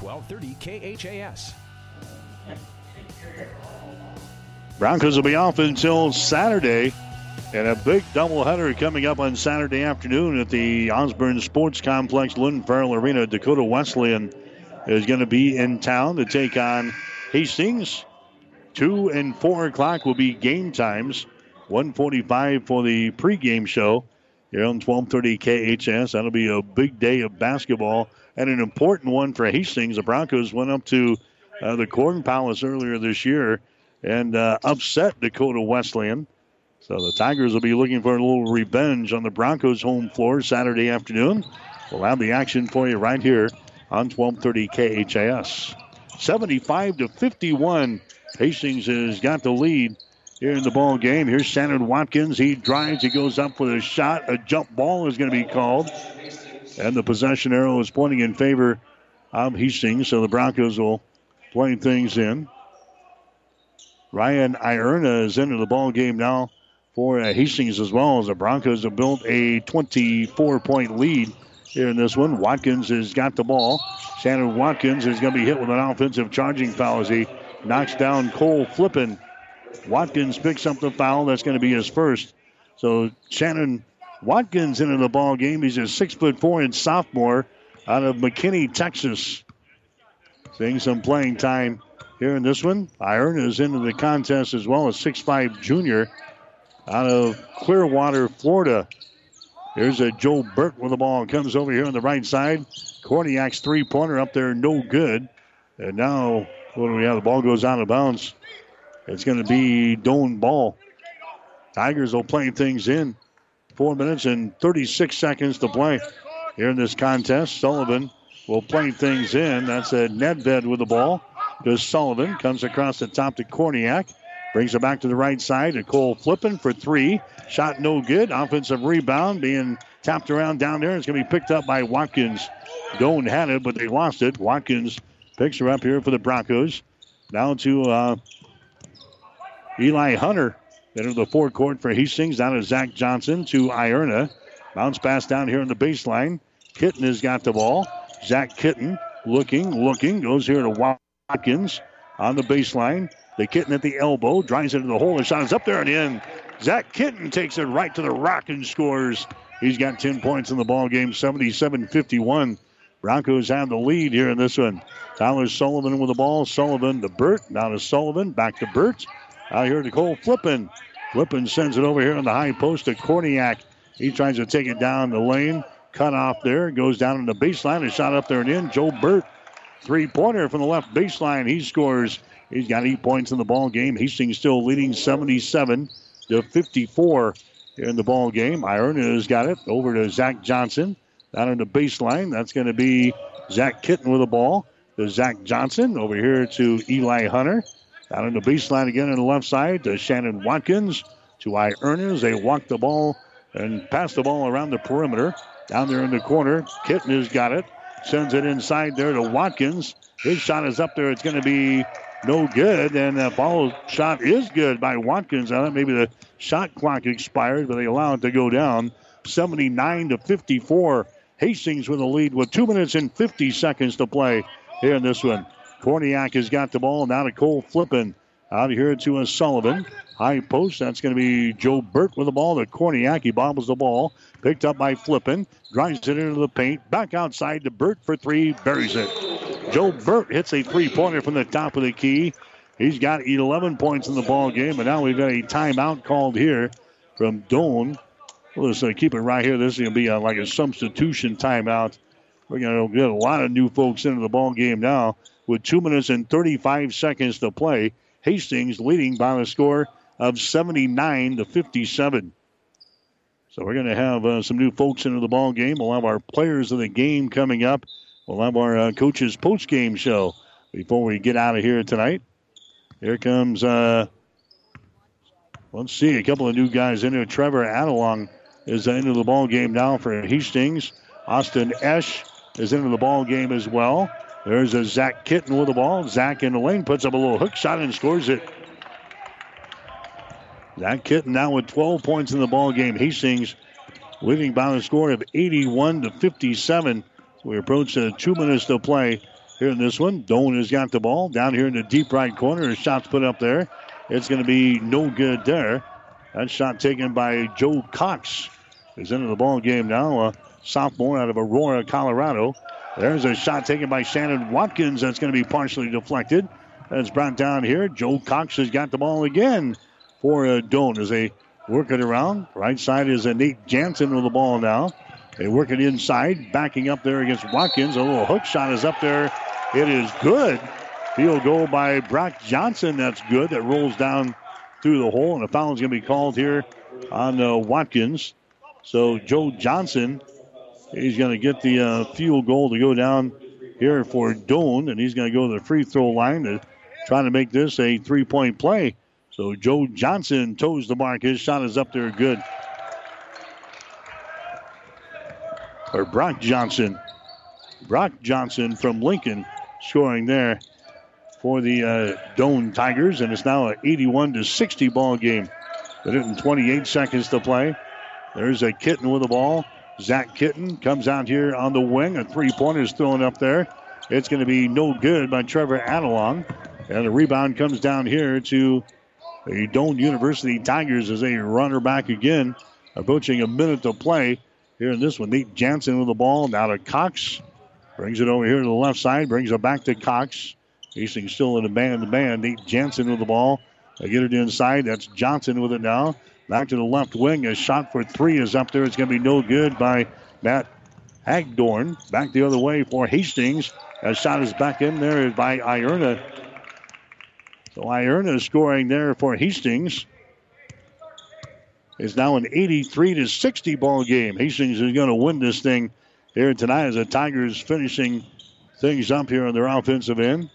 1230 KHAS. Broncos will be off until Saturday. And a big doubleheader coming up on Saturday afternoon at the Osborne Sports Complex, Lynn Farrell Arena. Dakota Wesleyan is going to be in town to take on Hastings. Two and four o'clock will be game times. 145 for the pregame show here on 1230 KHAS. That'll be a big day of basketball and an important one for Hastings. The Broncos went up to uh, the Corn Palace earlier this year and uh, upset Dakota Wesleyan. So the Tigers will be looking for a little revenge on the Broncos' home floor Saturday afternoon. We'll have the action for you right here on 1230 KHAS. 75 to 51. Hastings has got the lead here in the ball game. Here's Shannon Watkins. He drives. He goes up with a shot. A jump ball is going to be called. And the possession arrow is pointing in favor of Hastings. So the Broncos will play things in. Ryan Ierna is into the ball game now for uh, Hastings as well as the Broncos have built a 24 point lead here in this one. Watkins has got the ball. Shannon Watkins is going to be hit with an offensive charging foul as he knocks down Cole Flippin. Watkins picks up the foul. That's going to be his first. So Shannon Watkins into the ball game. He's a six foot four inch sophomore out of McKinney, Texas. Seeing some playing time here in this one. Ierna is into the contest as well, a six-five junior out of Clearwater, Florida. Here's a Joe Burt with the ball. Comes over here on the right side. Korniak's three pointer up there, no good. And now, what do we have? The ball goes out of bounds. It's going to be Doane ball. Tigers will play things in. Four minutes and 36 seconds to play here in this contest. Sullivan will play things in. That's a Nedved with the ball. Does Sullivan comes across the top to Korniak. Brings it back to the right side to Cole Flippin for three. Shot no good. Offensive rebound being tapped around down there. It's going to be picked up by Watkins. Doane had it, but they lost it. Watkins picks her up here for the Broncos. Down to uh, Eli Hunter. Into the forecourt for Hastings. Down to Zach Johnson to Ierna. Bounce pass down here on the baseline. Kitten has got the ball. Zach Kitten looking, looking. Goes here to Watkins on the baseline. The Kitten at the elbow. Drives into the hole. The shot is up there and in. Zach Kitten takes it right to the rock and scores. He's got 10 points in the ball game, 77-51. Broncos have the lead here in this one. Tyler Sullivan with the ball. Sullivan to Burt. Now to Sullivan. Back to Burt. Out here to Cole Flippin. Flippin sends it over here on the high post to Korniak. He tries to take it down the lane. Cut off there. Goes down in the baseline. A shot up there and in. Joe Burt. Three pointer from the left baseline. He scores. He's got eight points in the ball game. Hastings still leading 77 to 54 in the ball game. Ierna has got it over to Zach Johnson. Down in the baseline. That's going to be Zach Kitten with the ball. To Zach Johnson over here to Eli Hunter. Down in the baseline again on the left side to Shannon Watkins. To Ierna as they walk the ball and pass the ball around the perimeter. Down there in the corner, Kitten has got it. Sends it inside there to Watkins. His shot is up there. It's going to be no good. And the ball shot is good by Watkins. I thought maybe the shot clock expired, but they allow it to go down. 79 to 54. Hastings with the lead with two minutes and 50 seconds to play here in this one. Korniak has got the ball. Now to Cole Flippin. Out here to a Sullivan. High post. That's going to be Joe Burt with the ball. To Korniak. He bobbles the ball. Picked up by Flippin. Drives it into the paint. Back outside to Burt for three. Buries it. Joe Burt hits a three pointer from the top of the key. He's got 11 points in the ball game, and now we've got a timeout called here from Doane. We'll just uh, keep it right here. This is going to be uh, like a substitution timeout. We're going to get a lot of new folks into the ball game now with two minutes and 35 seconds to play. Hastings leading by the score of 79 to 57. So we're going to have uh, some new folks into the ball game. We'll have our players of the game coming up. We'll have our uh, coaches post game show before we get out of here tonight. Here comes, uh, let's see, a couple of new guys in here. Trevor Adelong is into the ball game now for Hastings. Austin Esch is into the ball game as well. There's a Zach Kitten with the ball. Zach in the lane puts up a little hook shot and scores it. Zach Kitten now with 12 points in the ball game. Hastings leading by the score of 81 to 57. We approach uh, two minutes to play here in this one. Doane has got the ball down here in the deep right corner. His shot's put up there. It's going to be no good there. That shot taken by Joe Cox is into the ball game now. A sophomore out of Aurora, Colorado. There's a shot taken by Shannon Watkins that's going to be partially deflected. That's brought down here. Joe Cox has got the ball again for uh, Doane as they work it around. Right side is a Nate Jansen with the ball now. They work it inside, backing up there against Watkins. A little hook shot is up there. It is good. Field goal by Brock Johnson. That's good. That rolls down through the hole, and a foul is going to be called here on uh, Watkins. So Joe Johnson, he's going to get the uh, field goal to go down here for Doane, and he's going to go to the free throw line to try to make this a three point play. So Joe Johnson toes the mark. His shot is up there good. Or Brock Johnson. Brock Johnson from Lincoln scoring there for the uh, Doane Tigers, and it's now an 81 to 60 ball game. Minute and 28 seconds to play. There's a kitten with the ball. Zach Kitten comes out here on the wing. A three pointer is thrown up there. It's going to be no good by Trevor Adelong. And the rebound comes down here to the Doane University Tigers as they run her back again. Approaching a minute to play here in this one. Nate Jansen with the ball. Now to Cox. Brings it over here to the left side. Brings it back to Cox. Hastings still in the band to band. Nate Jansen with the ball. They get it inside. That's Johnson with it now. Back to the left wing. A shot for three is up there. It's going to be no good by Matt Hagdorn. Back the other way for Hastings. A shot is back in there by Ierna. So Ierna scoring there for Hastings. Is now an 83 to 60 ball game. Hastings is going to win this thing here tonight as the Tigers finishing things up here on their offensive end.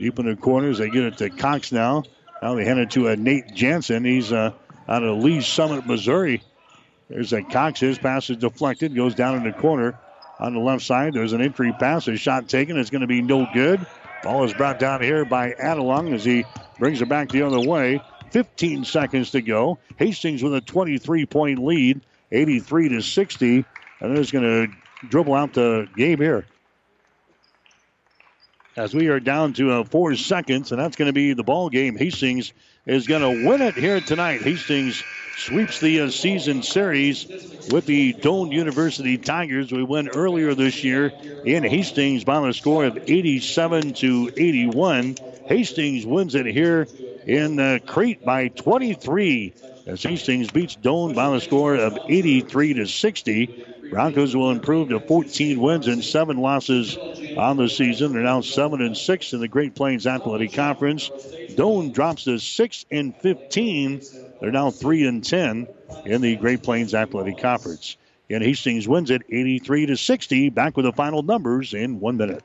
Deep in the corners, they get it to Cox now. Now they hand it to a Nate Jansen. He's uh, out of Lee Summit, Missouri. There's a Cox. His pass is deflected, goes down in the corner on the left side. There's an entry pass, a shot taken. It's going to be no good. Ball is brought down here by Adelung as he brings it back the other way. 15 seconds to go. Hastings with a 23 point lead, 83 to 60. And they're going to dribble out the game here. As we are down to uh, four seconds, and that's going to be the ball game. Hastings is going to win it here tonight. Hastings sweeps the uh, season series with the Doane University Tigers. We won earlier this year in Hastings by a score of 87 to 81. Hastings wins it here in uh, Crete by 23 as Hastings beats Doane by a score of 83 to 60. Broncos will improve to 14 wins and seven losses on the season. They're now seven and six in the Great Plains Athletic Conference. Doane drops to six and 15. They're now three and 10 in the Great Plains Athletic Conference. And Hastings wins it 83 to 60. Back with the final numbers in one minute.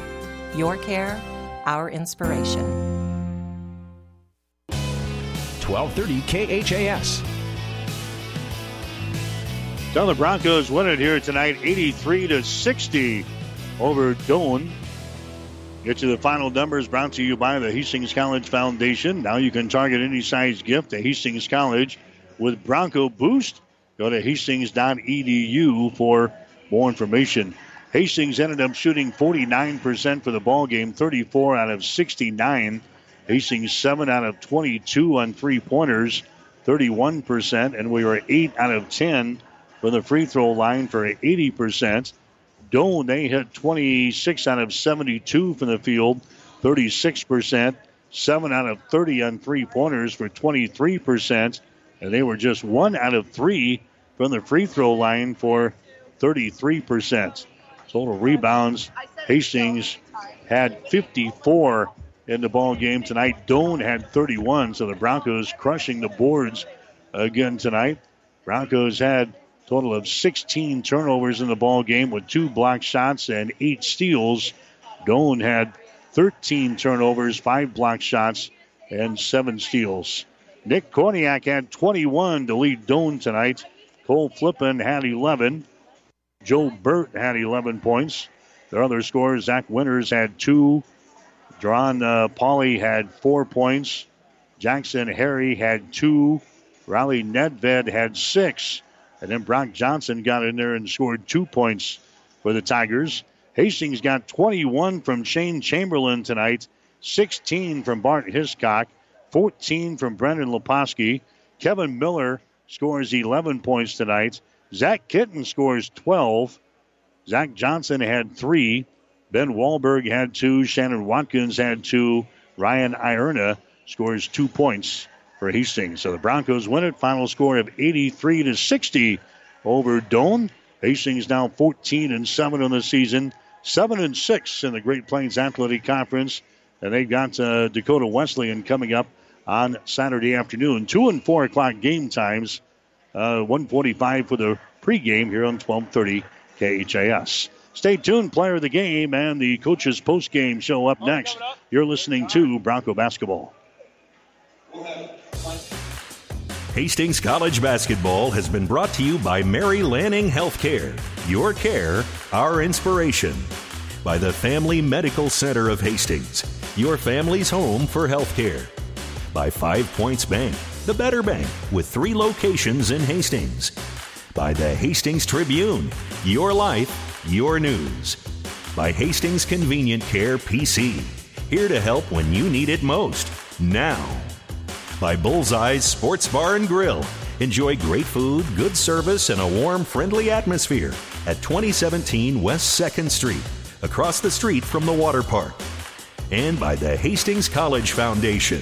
your care, our inspiration. 1230 KHAS. So the Broncos win it here tonight, 83 to 60 over Doane. Get to the final numbers brought to you by the Hastings College Foundation. Now you can target any size gift to Hastings College with Bronco Boost. Go to hastings.edu for more information. Hastings ended up shooting 49% for the ball game, 34 out of 69. Hastings 7 out of 22 on three pointers, 31%, and we were 8 out of 10 for the free throw line for 80%. Doane, they hit 26 out of 72 from the field, 36%, 7 out of 30 on three pointers for 23%, and they were just 1 out of 3 from the free throw line for 33%. Total rebounds. Hastings had 54 in the ball game tonight. Doane had 31, so the Broncos crushing the boards again tonight. Broncos had total of 16 turnovers in the ball game with two block shots and eight steals. Doane had 13 turnovers, five block shots, and seven steals. Nick Korniak had 21 to lead Doane tonight. Cole Flippin had 11. Joe Burt had 11 points. Their other scorers, Zach Winters had two. John uh, had four points. Jackson Harry had two. Riley Nedved had six. And then Brock Johnson got in there and scored two points for the Tigers. Hastings got 21 from Shane Chamberlain tonight, 16 from Bart Hiscock, 14 from Brendan Leposki. Kevin Miller scores 11 points tonight. Zach Kitten scores 12. Zach Johnson had three. Ben Wahlberg had two. Shannon Watkins had two. Ryan Ierna scores two points for Hastings. So the Broncos win it. Final score of 83 to 60 over Doane. Hastings now 14 and 7 on the season, 7 and 6 in the Great Plains Athletic Conference. And they've got uh, Dakota Wesleyan coming up on Saturday afternoon. 2 and 4 o'clock game times. Uh, 145 for the pregame here on 1230 KHAS. Stay tuned, player of the game, and the coaches postgame show up next. You're listening to Bronco Basketball. Hastings College basketball has been brought to you by Mary Lanning Healthcare. Your care, our inspiration. By the Family Medical Center of Hastings, your family's home for healthcare. By Five Points Bank, the better bank with three locations in Hastings. By the Hastings Tribune, your life, your news. By Hastings Convenient Care PC, here to help when you need it most. Now by Bullseye's Sports Bar and Grill. Enjoy great food, good service, and a warm, friendly atmosphere at 2017 West 2nd Street, across the street from the water park. And by the Hastings College Foundation.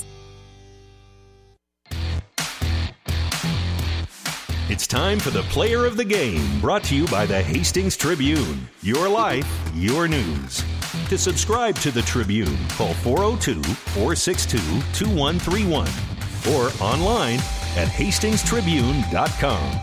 Time for the player of the game, brought to you by the Hastings Tribune. Your life, your news. To subscribe to the Tribune, call 402 462 2131 or online at hastingstribune.com.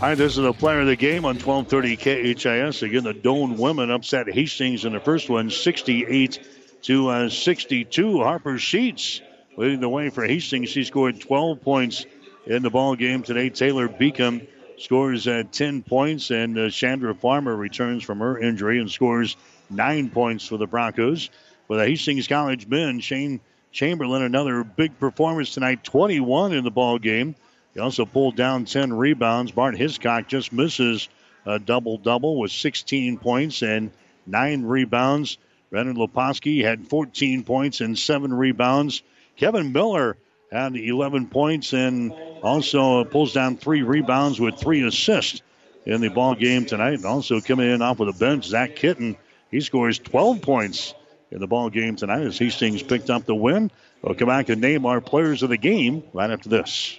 Hi, this is the player of the game on 1230 KHAS. Again, the Doane women upset Hastings in the first one, 68 to uh, 62. Harper Sheets leading the way for Hastings. She scored 12 points in the ball game today. Taylor Beacom scores uh, 10 points, and uh, Chandra Farmer returns from her injury and scores nine points for the Broncos. For the Hastings College men, Shane Chamberlain, another big performance tonight, 21 in the ball game. He also pulled down 10 rebounds. Bart Hiscock just misses a double double with 16 points and nine rebounds. Brennan Leposki had 14 points and seven rebounds. Kevin Miller had 11 points and also pulls down three rebounds with three assists in the ball game tonight. And also coming in off of the bench, Zach Kitten. He scores 12 points in the ball game tonight as Hastings picked up the win. We'll come back and name our players of the game right after this.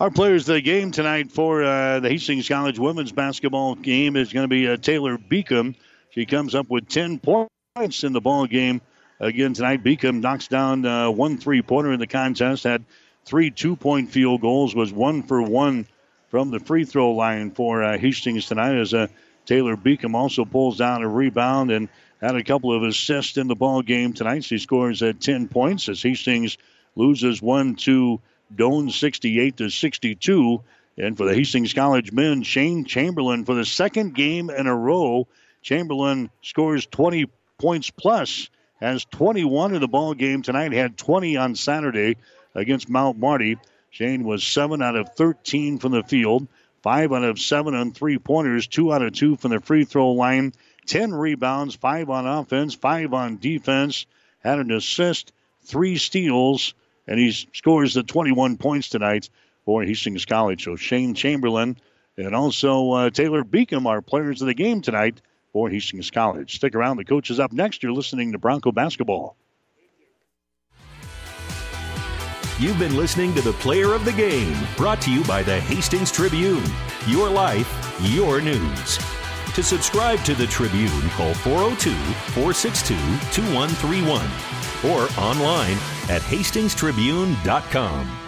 Our players of the game tonight for uh, the Hastings College women's basketball game is going to be uh, Taylor Beacom. She comes up with 10 points in the ball game again tonight. Beacom knocks down uh, one three pointer in the contest, had three two point field goals, was one for one from the free throw line for uh, Hastings tonight. As uh, Taylor Beacom also pulls down a rebound and had a couple of assists in the ball game tonight. She scores at 10 points as Hastings loses one to Doane 68 to 62. And for the Hastings College men, Shane Chamberlain for the second game in a row. Chamberlain scores 20 points plus, has 21 in the ball game tonight, had 20 on Saturday against Mount Marty. Shane was 7 out of 13 from the field, 5 out of 7 on three pointers, 2 out of 2 from the free throw line, 10 rebounds, 5 on offense, 5 on defense, had an assist, 3 steals, and he scores the 21 points tonight for Hastings College. So Shane Chamberlain and also uh, Taylor Beacom are players of the game tonight for Hastings College. Stick around. The coach is up next. You're listening to Bronco Basketball. You've been listening to the Player of the Game, brought to you by the Hastings Tribune. Your life, your news. To subscribe to the Tribune, call 402 462 2131 or online at hastingstribune.com.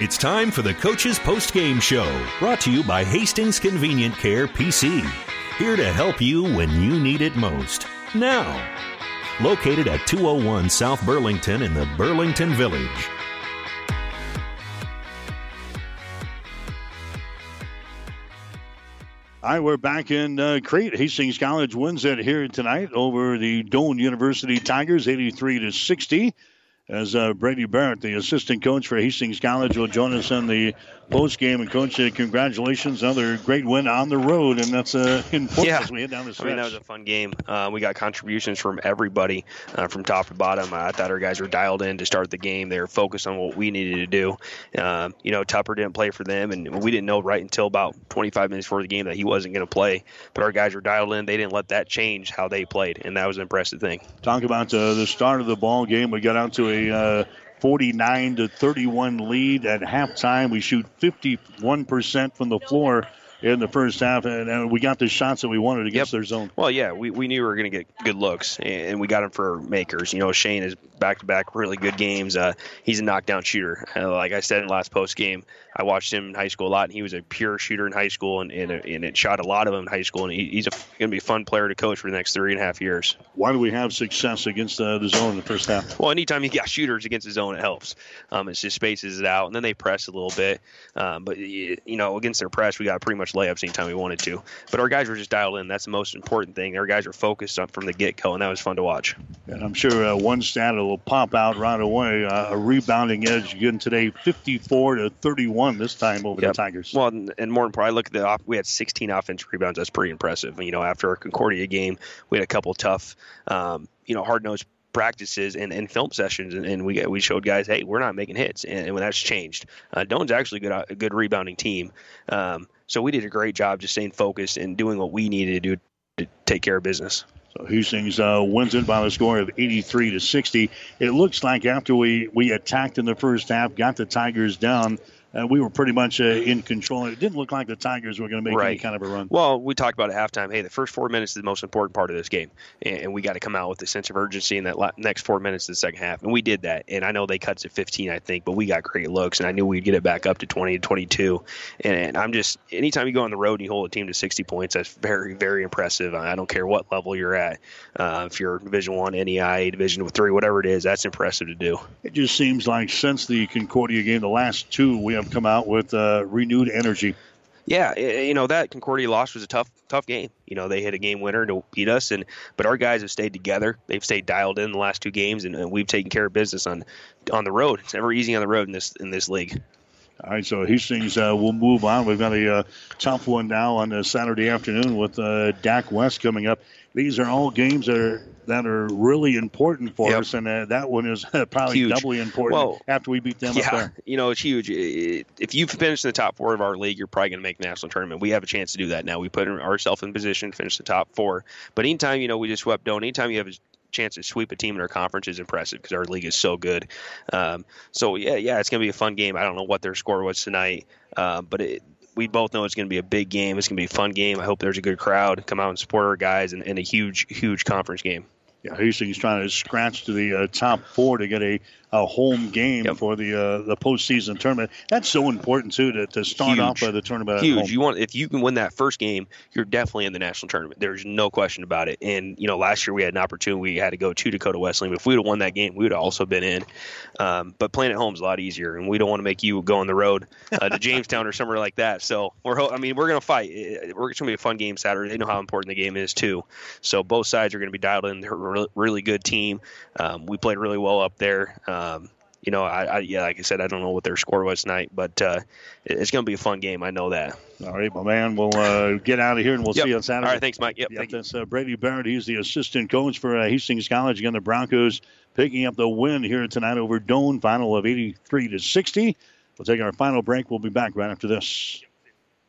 It's time for the Coach's Post Game Show, brought to you by Hastings Convenient Care PC. Here to help you when you need it most. Now, located at 201 South Burlington in the Burlington Village. All right, we're back in uh, Crete. Hastings College wins it here tonight over the Doane University Tigers, 83 to 60 as uh, Brady Barrett, the assistant coach for Hastings College, will join us in the post game. And coach, uh, congratulations, another great win on the road, and that's uh, important yeah. as we head down the stretch. I mean, that was a fun game. Uh, we got contributions from everybody, uh, from top to bottom. I thought our guys were dialed in to start the game. They were focused on what we needed to do. Uh, you know, Tupper didn't play for them, and we didn't know right until about 25 minutes before the game that he wasn't going to play. But our guys were dialed in. They didn't let that change how they played, and that was an impressive thing. Talk about uh, the start of the ball game. We got out to a 49 to 31 lead at halftime. We shoot 51% from the floor in the first half, and, and we got the shots that we wanted against yep. their zone. Well, yeah, we, we knew we were going to get good looks, and we got them for makers. You know, Shane is back to back really good games. Uh, he's a knockdown shooter. Uh, like I said in last post game, I watched him in high school a lot, and he was a pure shooter in high school, and and, and it shot a lot of them in high school. And he, he's going to be a fun player to coach for the next three and a half years. Why do we have success against uh, the zone in the first half? Well, anytime you got shooters against the zone, it helps. Um, it just spaces it out, and then they press a little bit. Um, but you know, against their press, we got pretty much layups anytime we wanted to. But our guys were just dialed in. That's the most important thing. Our guys were focused on from the get go, and that was fun to watch. And I'm sure uh, one stat will pop out right away. Uh, a rebounding edge again today, 54 to 31 this time over yep. the Tigers. Well, and more importantly, I look at the off, we had 16 offensive rebounds. That's pretty impressive. You know, after our Concordia game, we had a couple tough, um, you know, hard nosed practices and, and film sessions, and, and, we we showed guys, hey, we're not making hits, and, when that's changed, uh, Doane's actually good, a good rebounding team. Um, so we did a great job just staying focused and doing what we needed to do to take care of business. So Hastings uh, wins it by a score of 83 to 60. It looks like after we, we attacked in the first half, got the Tigers down, uh, we were pretty much uh, in control. It didn't look like the Tigers were going to make right. any kind of a run. Well, we talked about at halftime. Hey, the first four minutes is the most important part of this game, and, and we got to come out with a sense of urgency in that next four minutes of the second half, and we did that. And I know they cut to 15, I think, but we got great looks, and I knew we'd get it back up to 20 to 22. And, and I'm just anytime you go on the road and you hold a team to 60 points, that's very very impressive. I don't care what level you're at, uh, if you're Division One, NAIA, Division Three, whatever it is, that's impressive to do. It just seems like since the Concordia game, the last two, we have come out with. Uh, renewed energy. Yeah, you know that Concordia loss was a tough, tough game. You know they hit a game winner to beat us, and but our guys have stayed together. They've stayed dialed in the last two games, and, and we've taken care of business on on the road. It's never easy on the road in this in this league. All right, so Hastings uh, will move on. We've got a uh, tough one now on Saturday afternoon with uh, Dak West coming up. These are all games that are that are really important for Yep. us, and uh, that one is probably Huge. doubly important Well, after we beat them up yeah, there. you know it's huge. If you finish in the top four of our league, you're probably going to make national tournament. We have a chance to do that now. We put ourselves in position to finish the top four. But anytime you know we just swept down. anytime you have a chance to sweep a team in our conference is impressive because our league is so good. Um, so yeah, yeah, it's going to be a fun game. I don't know what their score was tonight, uh, but it, we both know it's going to be a big game. It's going to be a fun game. I hope there's a good crowd come out and support our guys and, and a huge, huge conference game. Yeah, Hastings trying to scratch to the uh, top four to get a, a home game for the uh, the postseason tournament. That's so important too to, to start Huge. off uh, the tournament. at Huge. home. You want if you can win that first game, you're definitely in the national tournament. There's no question about it. And you know, last year we had an opportunity. We had to go to Dakota Wesleyan. If we would have won that game, we would have also been in. Um, but playing at home is a lot easier, and we don't want to make you go on the road uh, to Jamestown or somewhere like that. So we're. I mean, we're gonna fight. It- it's gonna be a fun game Saturday. They know how important the game is too. So both sides are gonna be dialed in. They're a re- really good team. Um, we played really well up there. Um, you know, I, I, yeah, like I said, I don't know what their score was tonight, but uh, it's going to be a fun game. I know that. All right, my man. We'll uh, get out of here and we'll yep. see you on Saturday. All right, thanks, Mike. Yep, yep thank that's uh, Brady Barrett. He's the assistant coach for uh, Hastings College. Again, the Broncos picking up the win here tonight over Doane, final of 83 to 60. We'll take our final break. We'll be back right after this.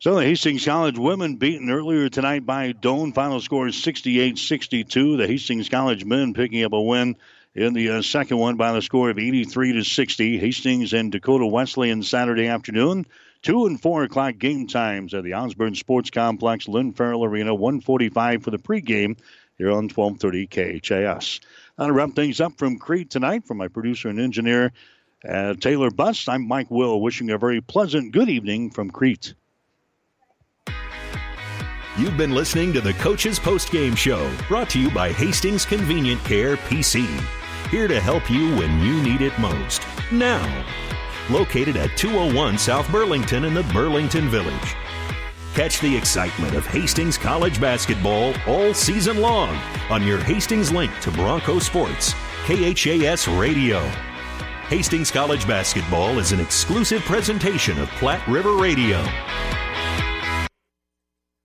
So the Hastings College women beaten earlier tonight by Doane. Final score is 68-62. The Hastings College men picking up a win in the uh, second one by the score of 83 to 60. Hastings and Dakota Wesleyan Saturday afternoon. Two and four o'clock game times at the Osborne Sports Complex, Lynn Farrell Arena. 145 for the pregame here on 1230 KHAS. Now to wrap things up from Crete tonight, from my producer and engineer uh, Taylor Bust, I'm Mike Will, wishing a very pleasant good evening from Crete. You've been listening to the Coach's Postgame Show, brought to you by Hastings Convenient Care PC. Here to help you when you need it most. Now, located at 201 South Burlington in the Burlington Village. Catch the excitement of Hastings College basketball all season long on your Hastings link to Bronco Sports, KHAS Radio. Hastings College basketball is an exclusive presentation of Platte River Radio.